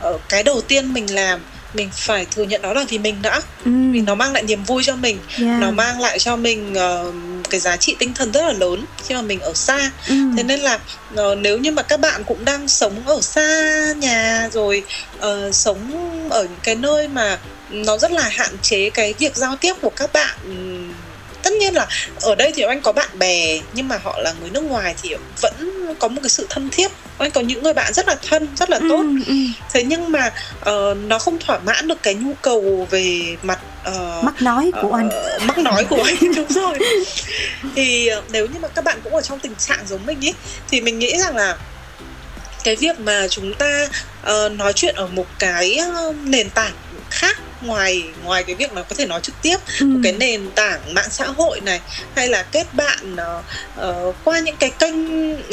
Ờ, cái đầu tiên mình làm mình phải thừa nhận đó là vì mình đã Ừ. vì nó mang lại niềm vui cho mình Yeah. nó mang lại cho mình ờ, cái giá trị tinh thần rất là lớn khi mà mình ở xa Ừ. thế nên là ờ, nếu như mà các bạn cũng đang sống ở xa nhà rồi ờ, sống ở những cái nơi mà nó rất là hạn chế cái việc giao tiếp của các bạn tất nhiên là ở đây thì anh có bạn bè nhưng mà họ là người nước ngoài thì vẫn có một cái sự thân thiết anh có những người bạn rất là thân rất là tốt Ừ. Ừ. thế nhưng mà ờ, nó không thỏa mãn được cái nhu cầu về mặt ờ, mắt nói của anh Ờ, mắc nói của anh đúng rồi thì ờ, nếu như mà các bạn cũng ở trong tình trạng giống mình ý thì mình nghĩ rằng là cái việc mà chúng ta ờ, nói chuyện ở một cái ờ, nền tảng khác ngoài ngoài cái việc mà có thể nói trực tiếp ừ. một cái nền tảng mạng xã hội này hay là kết bạn ờ, qua những cái kênh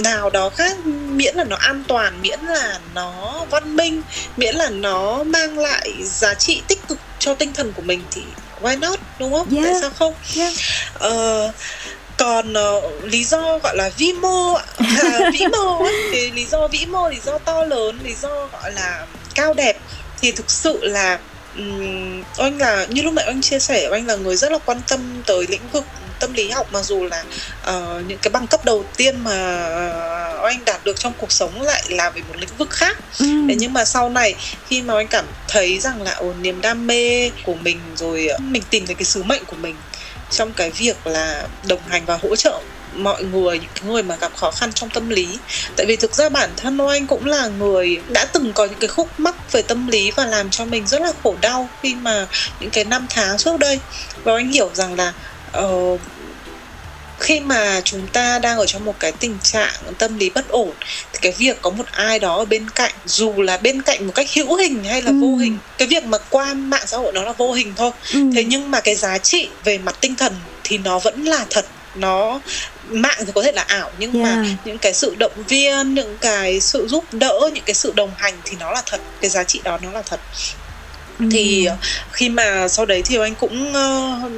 nào đó khác miễn là nó an toàn miễn là nó văn minh miễn là nó mang lại giá trị tích cực cho tinh thần của mình thì why not đúng không Yeah. tại sao không Yeah. Ờ, còn ờ, lý do gọi là vi mô à, vĩ mô ấy, thì lý do vĩ mô lý do to lớn lý do gọi là cao đẹp thì thực sự là ừm, anh là như lúc nãy anh chia sẻ anh là người rất là quan tâm tới lĩnh vực tâm lý học mặc dù là ờ, những cái bằng cấp đầu tiên mà ờ, anh đạt được trong cuộc sống lại là về một lĩnh vực khác Ừ. Thế nhưng mà sau này khi mà anh cảm thấy rằng là ồ, niềm đam mê của mình rồi ờ, mình tìm thấy cái sứ mệnh của mình trong cái việc là đồng hành và hỗ trợ mọi người những người mà gặp khó khăn trong tâm lý tại vì thực ra bản thân anh cũng là người đã từng có những cái khúc mắc về tâm lý và làm cho mình rất là khổ đau khi mà những cái năm tháng trước đây và anh hiểu rằng là uh, khi mà chúng ta đang ở trong một cái tình trạng tâm lý bất ổn thì cái việc có một ai đó ở bên cạnh dù là bên cạnh một cách hữu hình hay là ừ. vô hình cái việc mà qua mạng xã hội nó là vô hình thôi ừ. thế nhưng mà cái giá trị về mặt tinh thần thì nó vẫn là thật nó mạng thì có thể là ảo nhưng yeah. mà những cái sự động viên những cái sự giúp đỡ những cái sự đồng hành thì nó là thật cái giá trị đó nó là thật. Thì ờ, khi mà sau đấy thì anh cũng uh,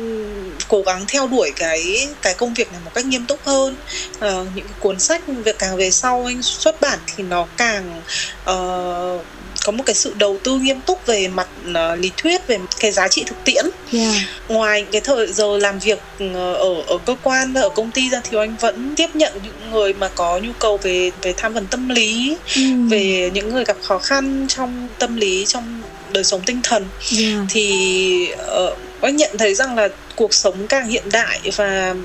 cố gắng theo đuổi cái cái công việc này một cách nghiêm túc hơn. Uh, những cái cuốn sách việc càng về sau anh xuất bản thì nó càng uh, có một cái sự đầu tư nghiêm túc về mặt uh, lý thuyết về cái giá trị thực tiễn yeah. ngoài cái thời giờ làm việc ở ở cơ quan ở công ty ra thì anh vẫn tiếp nhận những người mà có nhu cầu về về tham vấn tâm lý ừ. về những người gặp khó khăn trong tâm lý trong đời sống tinh thần yeah. thì uh, anh nhận thấy rằng là cuộc sống càng hiện đại và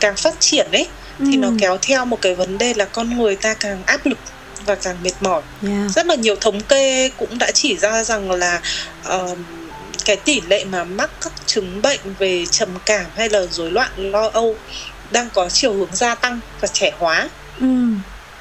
càng phát triển ấy thì ừ. nó kéo theo một cái vấn đề là con người ta càng áp lực và càng mệt mỏi yeah. rất là nhiều thống kê cũng đã chỉ ra rằng là uh, cái tỷ lệ mà mắc các chứng bệnh về trầm cảm hay là rối loạn lo âu đang có chiều hướng gia tăng và trẻ hóa ừ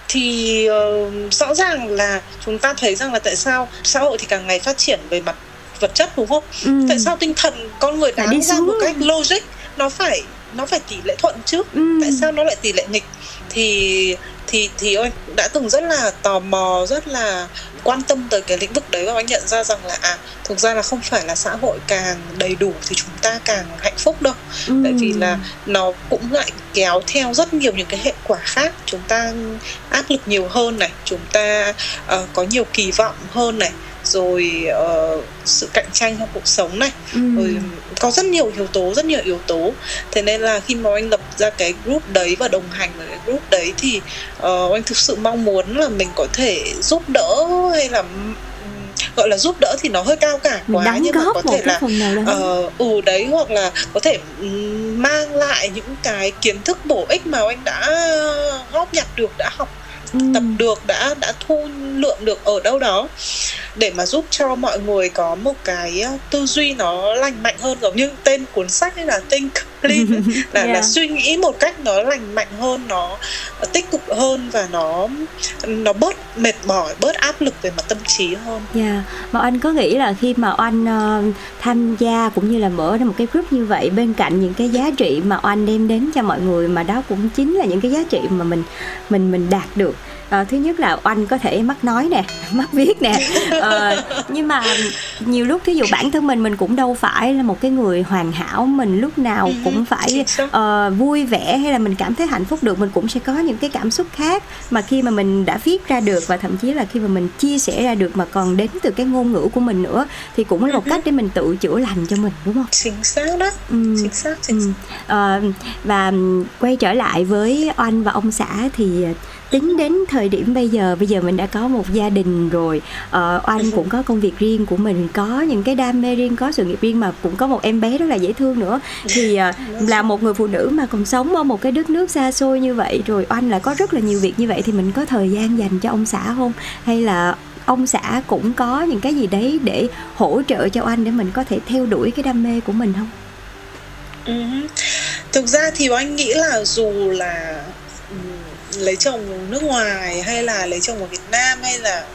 thì uh, rõ ràng là chúng ta thấy rằng là tại sao xã hội thì càng ngày phát triển về mặt vật chất đúng không? Ừ. Tại sao tinh thần con người đáng ra một cách logic nó phải nó phải tỷ lệ thuận chứ? Ừ. Tại sao nó lại tỷ lệ nghịch? Thì thì thì ôi đã từng rất là tò mò rất là quan tâm tới cái lĩnh vực đấy và anh nhận ra rằng là à thực ra là không phải là xã hội càng đầy đủ thì chúng ta càng hạnh phúc đâu ừ. tại vì là nó cũng lại kéo theo rất nhiều những cái hệ quả khác chúng ta áp lực nhiều hơn này chúng ta uh, có nhiều kỳ vọng hơn này rồi uh, sự cạnh tranh trong cuộc sống này. Ừ. rồi có rất nhiều yếu tố rất nhiều yếu tố. Thế nên là khi mà anh lập ra cái group đấy và đồng hành với cái group đấy thì uh, anh thực sự mong muốn là mình có thể giúp đỡ hay là gọi là giúp đỡ thì nó hơi cao cả quá Đóng nhưng mà có thể là uh, ừ đấy hoặc là có thể mang lại những cái kiến thức bổ ích mà anh đã góp nhặt được đã học ừ. tập được đã đã thu lượng được ở đâu đó để mà giúp cho mọi người có một cái ờ, tư duy nó lành mạnh hơn giống như tên cuốn sách ấy là think clean là yeah. là suy nghĩ một cách nó lành mạnh hơn nó tích cực hơn và nó nó bớt mệt mỏi bớt áp lực về mặt tâm trí hơn. Dạ. Yeah. Mà anh có nghĩ là khi mà anh uh, tham gia cũng như là mở ra một cái group như vậy bên cạnh những cái giá trị mà anh đem đến cho mọi người mà đó cũng chính là những cái giá trị mà mình mình mình đạt được à, thứ nhất là oanh có thể mắc nói nè mắc viết nè à, nhưng mà nhiều lúc thí dụ bản thân mình mình cũng đâu phải là một cái người hoàn hảo mình lúc nào ừ, cũng phải uh, vui vẻ hay là mình cảm thấy hạnh phúc được mình cũng sẽ có những cái cảm xúc khác mà khi mà mình đã viết ra được và thậm chí là khi mà mình chia sẻ ra được mà còn đến từ cái ngôn ngữ của mình nữa thì cũng là một cách để mình tự chữa lành cho mình đúng không chính xác đó ừ. chính xác, chính xác. Ừ. Và quay trở lại với oanh và ông xã thì tính đến thời điểm bây giờ bây giờ mình đã có một gia đình rồi ờ, oanh cũng có công việc riêng của mình có những cái đam mê riêng có sự nghiệp riêng mà cũng có một em bé rất là dễ thương nữa thì uh, là một người phụ nữ mà còn sống ở một cái đất nước xa xôi như vậy rồi oanh lại có rất là nhiều việc như vậy thì mình có thời gian dành cho ông xã không hay là ông xã cũng có những cái gì đấy để hỗ trợ cho anh để mình có thể theo đuổi cái đam mê của mình không? Ừ. Thực ra thì anh nghĩ là dù là lấy chồng nước ngoài hay là lấy chồng ở Việt Nam hay là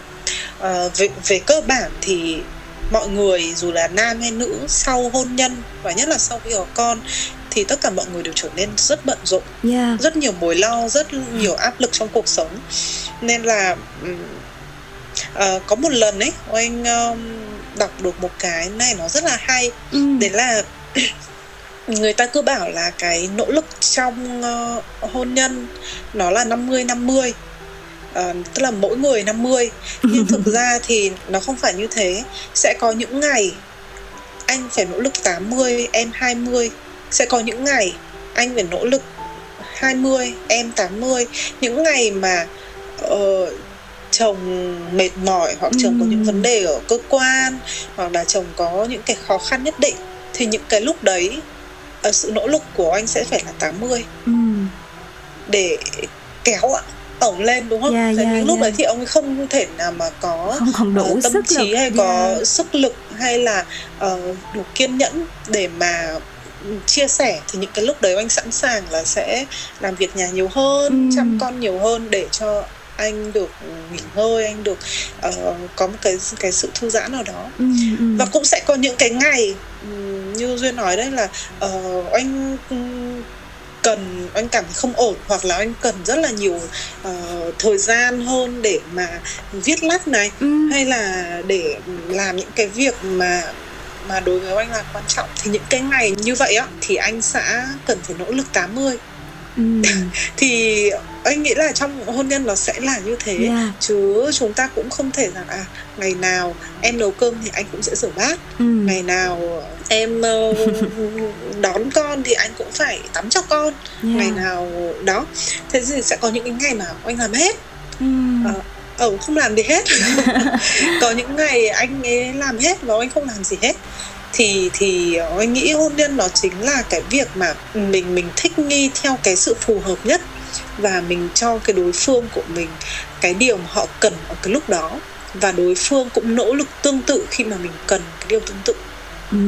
uh, về về cơ bản thì mọi người dù là nam hay nữ sau hôn nhân và nhất là sau khi có con thì tất cả mọi người đều trở nên rất bận rộn yeah. rất nhiều mối lo rất nhiều áp lực trong cuộc sống nên là uh, có một lần ấy anh um, đọc được một cái này nó rất là hay ừ. đấy là người ta cứ bảo là cái nỗ lực trong uh, hôn nhân nó là 50 50 uh, tức là mỗi người 50 nhưng thực ra thì nó không phải như thế. Sẽ có những ngày anh phải nỗ lực 80 em 20 sẽ có những ngày anh phải nỗ lực 20 em 80 những ngày mà uh, chồng mệt mỏi hoặc chồng có những vấn đề ở cơ quan hoặc là chồng có những cái khó khăn nhất định thì những cái lúc đấy uh, sự nỗ lực của anh sẽ phải là 80 ừ. để kéo ổng lên đúng không? Yeah, yeah, những lúc yeah. đấy thì ông ấy không thể nào mà có Không còn đủ ờ, tâm sức trí lực. hay có Yeah. sức lực hay là ờ, đủ kiên nhẫn để mà ừ, chia sẻ thì những cái lúc đấy anh sẵn sàng là sẽ làm việc nhà nhiều hơn Ừm. chăm con nhiều hơn để cho anh được nghỉ ngơi anh được ờ, có một cái cái sự thư giãn nào đó Ừ, ừ. và cũng sẽ có những cái ngày như duyên nói đấy là ờ, anh cần anh cảm thấy không ổn hoặc là anh cần rất là nhiều ờ, thời gian hơn để mà viết lách này Ừ. hay là để làm những cái việc mà mà đối với anh là quan trọng thì những cái ngày như vậy á thì anh sẽ cần phải nỗ lực 80 Ừ. thì anh nghĩ là trong hôn nhân nó sẽ là như thế Yeah. chứ chúng ta cũng không thể rằng à ngày nào em nấu cơm thì anh cũng sẽ rửa bát Ừ. ngày nào em ờ, đón con thì anh cũng phải tắm cho con Yeah. ngày nào đó thế thì sẽ có những cái ngày mà anh làm hết Ừ. ờ ờ, không làm gì hết có những ngày anh ấy làm hết và anh không làm gì hết thì thì anh nghĩ hôn nhân nó chính là cái việc mà mình mình thích nghi theo cái sự phù hợp nhất và mình cho cái đối phương của mình cái điều mà họ cần ở cái lúc đó. Và đối phương cũng nỗ lực tương tự khi mà mình cần cái điều tương tự. Ừ.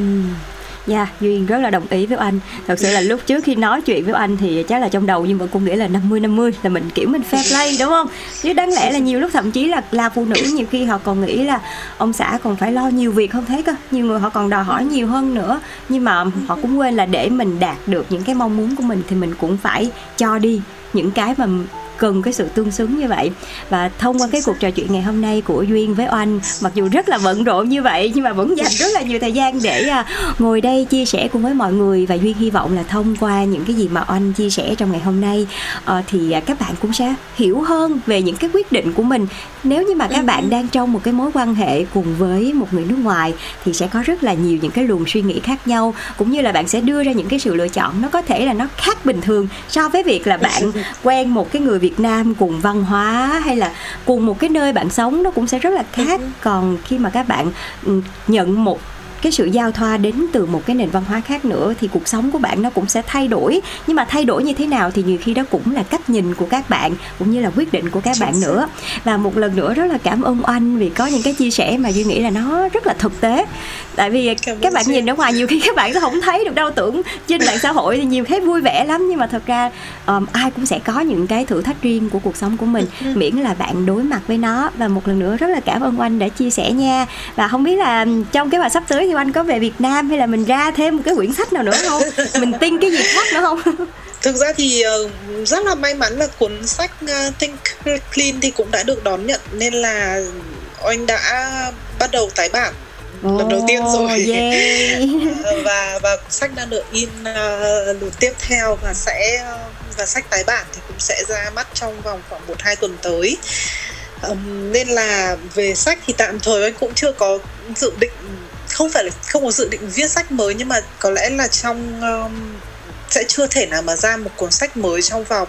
Dạ, Duyên rất là đồng ý với anh. Thật sự là lúc trước khi nói chuyện với anh thì chắc là trong đầu nhưng mà cũng nghĩ là 50-50 Là mình kiểu mình fair play đúng không? Chứ đáng lẽ là nhiều lúc thậm chí là là phụ nữ nhiều khi họ còn nghĩ là Ông xã còn phải lo nhiều việc không thấy cơ. Nhiều người họ còn đòi hỏi nhiều hơn nữa. Nhưng mà họ cũng quên là để mình đạt được những cái mong muốn của mình Thì mình cũng phải cho đi những cái mà cần cái sự tương xứng như vậy. Và thông qua cái cuộc trò chuyện ngày hôm nay của duyên với oanh mặc dù rất là bận rộn như vậy nhưng mà vẫn dành rất là nhiều thời gian để à, ngồi đây chia sẻ cùng với mọi người. Và duyên hy vọng là thông qua những cái gì mà oanh chia sẻ trong ngày hôm nay ờ, thì à, các bạn cũng sẽ hiểu hơn về những cái quyết định của mình. Nếu như mà các bạn đang trong một cái mối quan hệ cùng với một người nước ngoài thì sẽ có rất là nhiều những cái luồng suy nghĩ khác nhau cũng như là bạn sẽ đưa ra những cái sự lựa chọn nó có thể là nó khác bình thường so với việc là bạn quen một cái người Việt Nam cùng văn hóa hay là cùng một cái nơi bạn sống nó cũng sẽ rất là khác. Còn khi mà các bạn ừ, nhận một cái sự giao thoa đến từ một cái nền văn hóa khác nữa thì cuộc sống của bạn nó cũng sẽ thay đổi. Nhưng mà thay đổi như thế nào thì nhiều khi đó cũng là cách nhìn của các bạn cũng như là quyết định của các bạn nữa. Và một lần nữa rất là cảm ơn oanh vì có những cái chia sẻ mà duy nghĩ là nó rất là thực tế. Tại vì Cảm các bạn nhìn ở ngoài nhiều khi các bạn không thấy được đâu tưởng trên mạng xã hội thì nhiều thấy vui vẻ lắm. Nhưng mà thật ra um, ai cũng sẽ có những cái thử thách riêng của cuộc sống của mình miễn là bạn đối mặt với nó. Và một lần nữa rất là cảm ơn oanh đã chia sẻ nha. Và không biết là trong kế hoạch sắp tới thì oanh có về Việt Nam hay là mình ra thêm một cái quyển sách nào nữa không? Mình tin cái gì khác nữa không? Thực ra thì ờ, rất là may mắn là cuốn sách ờ, Think Clean thì cũng đã được đón nhận nên là anh đã bắt đầu tái bản lần đầu tiên rồi. yeah. Ờ, và và sách đang được in uh, lượt tiếp theo và sẽ và sách tái bản thì cũng sẽ ra mắt trong vòng khoảng một hai tuần tới. Nên là về sách thì tạm thời anh cũng chưa có dự định không phải là không có dự định viết sách mới nhưng mà có lẽ là trong um, sẽ chưa thể nào mà ra một cuốn sách mới trong vòng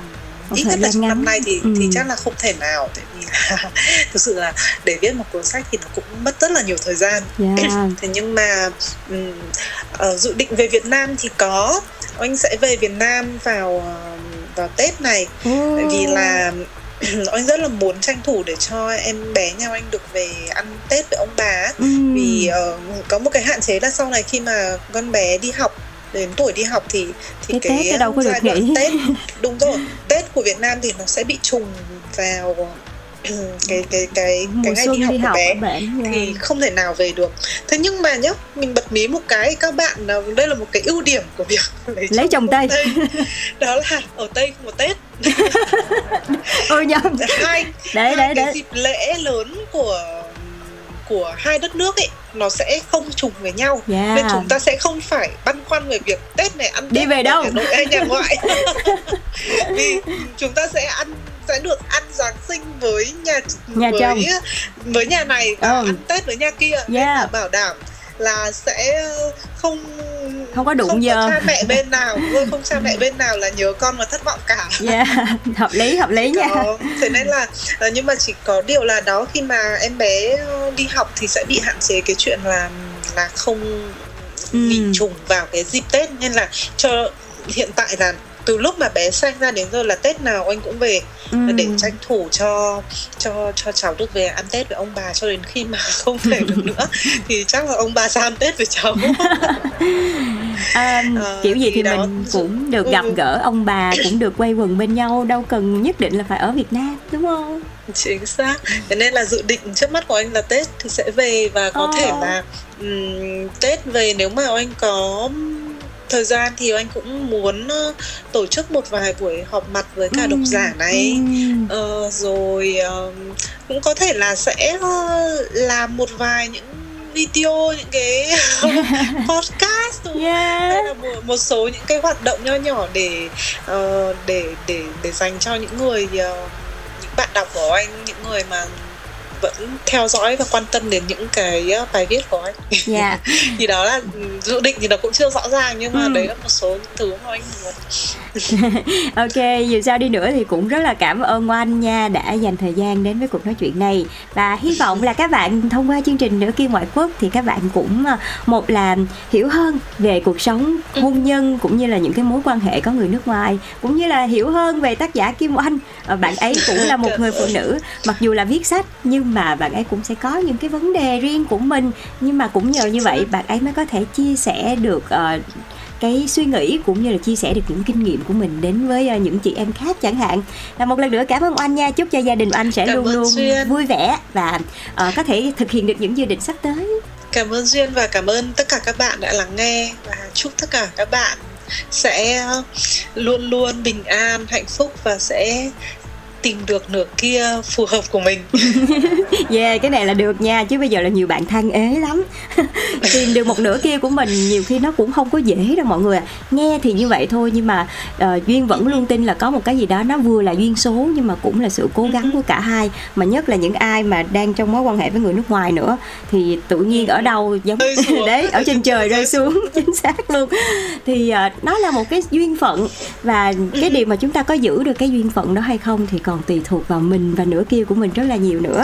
ít nhất là trong ngắn. năm nay thì Ừ. thì chắc là không thể nào tại vì là thực sự là để viết một cuốn sách thì nó cũng mất rất là nhiều thời gian yeah. thế nhưng mà um, ờ, dự định về Việt Nam thì có anh sẽ về Việt Nam vào ờ, vào Tết này tại vì là anh rất là muốn tranh thủ để cho em bé nhà anh được về ăn Tết với ông bà. Ừm. vì ờ, có một cái hạn chế là sau này khi mà con bé đi học đến tuổi đi học thì thì Cái Tết nó đâu có được nghỉ. Tết đúng rồi Tết của Việt Nam thì nó sẽ bị trùng vào cái cái cái mùa cái ngày đi học đi của học bé yeah. thì không thể nào về được. Thế nhưng mà nhá mình bật mí một cái các bạn đây là một cái ưu điểm của việc lấy, lấy chồng tây. Đó là ở tây không có tết. Ừ nhầm. Hai đấy hai đấy cái đấy. dịp lễ lớn của của hai đất nước ấy nó sẽ không trùng với nhau. Yeah. nên chúng ta sẽ không phải băn khoăn về việc tết này ăn Đi tết về ở đâu? nhà nội hay nhà ngoại. Vì chúng ta sẽ ăn với nhà Nhà với, chồng. với nhà này và Ừ. ăn tết với nhà kia nên Yeah. là bảo đảm là sẽ không Không có đụng không giờ. có cha mẹ bên nào không không cha mẹ bên nào là nhớ con và thất vọng cả yeah. hợp lý hợp lý nha đó. thế nên là ờ, nhưng mà chỉ có điều là đó khi mà em bé ờ, đi học thì sẽ bị hạn chế cái chuyện là là không Ừ. nghỉ trùng vào cái dịp tết nên là cho hiện tại là từ lúc mà bé sinh ra đến giờ là tết nào anh cũng về Ừ. để tranh thủ cho cho cho cháu được về ăn tết với ông bà cho đến khi mà không về được nữa thì chắc là ông bà sẽ ăn tết với cháu À, kiểu gì thì, thì đó, mình cũng được gặp ừ. gỡ ông bà cũng được quay quần bên nhau đâu cần nhất định là phải ở Việt Nam đúng không? chính xác thế nên là dự định trước mắt của anh là tết thì sẽ về và có Ờ. thể là ừm, tết về nếu mà anh có thời gian thì anh cũng muốn ờ, tổ chức một vài buổi họp mặt với cả độc giả này Ừm. Ờ, rồi ờm, cũng có thể là sẽ ờ, làm một vài những video những cái podcast rồi Yeah. hay là một, một số những cái hoạt động nho nhỏ để ờ, để để để dành cho những người ờ, những bạn đọc của anh những người mà vẫn theo dõi và quan tâm đến những cái ờ, bài viết của anh Dạ. thì đó là dự định thì nó cũng chưa rõ ràng nhưng mà Ừ. đấy là một số những thứ mà anh muốn Ok, dù sao đi nữa thì cũng rất là cảm ơn Oanh nha đã dành thời gian đến với cuộc nói chuyện này. Và hy vọng là các bạn thông qua chương trình nửa kia ngoại quốc thì các bạn cũng ờ, một là hiểu hơn về cuộc sống hôn nhân cũng như là những cái mối quan hệ có người nước ngoài cũng như là hiểu hơn về tác giả Kim Oanh. Ờ, bạn ấy cũng là một người phụ nữ mặc dù là viết sách nhưng mà bạn ấy cũng sẽ có những cái vấn đề riêng của mình. Nhưng mà cũng nhờ như vậy bạn ấy mới có thể chia sẻ được uh, cái suy nghĩ cũng như là chia sẻ được những kinh nghiệm của mình đến với ờ, những chị em khác chẳng hạn. Và một lần nữa cảm ơn anh nha. Chúc cho gia đình anh sẽ Cảm luôn luôn Duyên. vui vẻ và ờ, có thể thực hiện được những dự định sắp tới. Cảm ơn Duyên và cảm ơn tất cả các bạn đã lắng nghe và chúc tất cả các bạn sẽ luôn luôn bình an, hạnh phúc và sẽ tìm được nửa kia phù hợp của mình. yeah cái này là được nha chứ bây giờ là nhiều bạn than ế lắm. Tìm được một nửa kia của mình nhiều khi nó cũng không có dễ đâu mọi người ạ. Nghe thì như vậy thôi nhưng mà ờ, duyên vẫn luôn tin là có một cái gì đó nó vừa là duyên số nhưng mà cũng là sự cố gắng của cả hai. Mà nhất là những ai mà đang trong mối quan hệ với người nước ngoài nữa thì tự nhiên ở đâu giống đấy ở trên trời rơi xuống. chính xác luôn. Thì ờ, nó là một cái duyên phận và cái điều mà chúng ta có giữ được cái duyên phận đó hay không thì còn tùy thuộc vào mình và nửa kia của mình rất là nhiều nữa.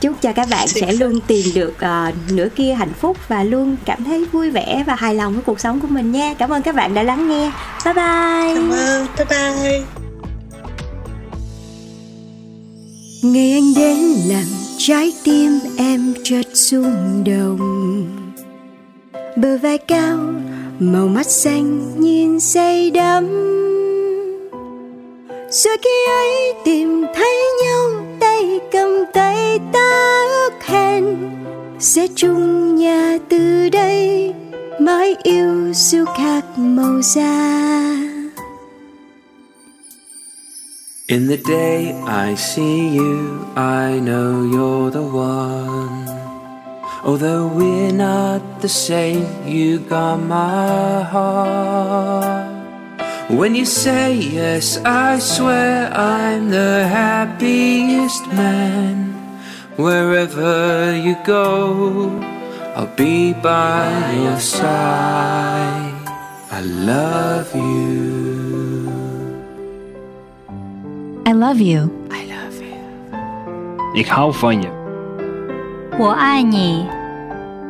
Chúc cho các bạn Chính sẽ xác. luôn tìm được ờ, nửa kia hạnh phúc và luôn cảm thấy vui vẻ và hài lòng với cuộc sống của mình nha. Cảm ơn các bạn đã lắng nghe. Bye bye. Cảm ơn. Bye bye. ngày anh đến làm trái tim em chợt rung động. Bờ vai cao màu mắt xanh nhìn say đắm rồi khi ấy tìm thấy nhau tay cầm tay ta ước hẹn sẽ chung nhà từ đây mãi yêu siêu khác màu da In the day I see you, I know you're the one. Although we're not the same, you got my heart. When you say yes, I swear I'm the happiest man. Wherever you go, I'll be by your side. I love you. I love you I love you. Ik hou van je. 我爱你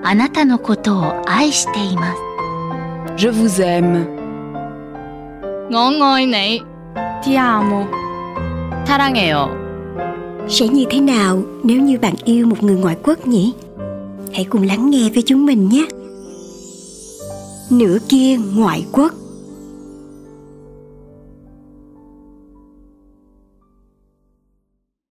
あなたのことを愛しています Je vous aime. 我爱你， Ti amo. 사랑해요. sẽ như thế nào nếu như bạn yêu một người ngoại quốc nhỉ hãy cùng lắng nghe với chúng mình nhé nửa kia ngoại quốc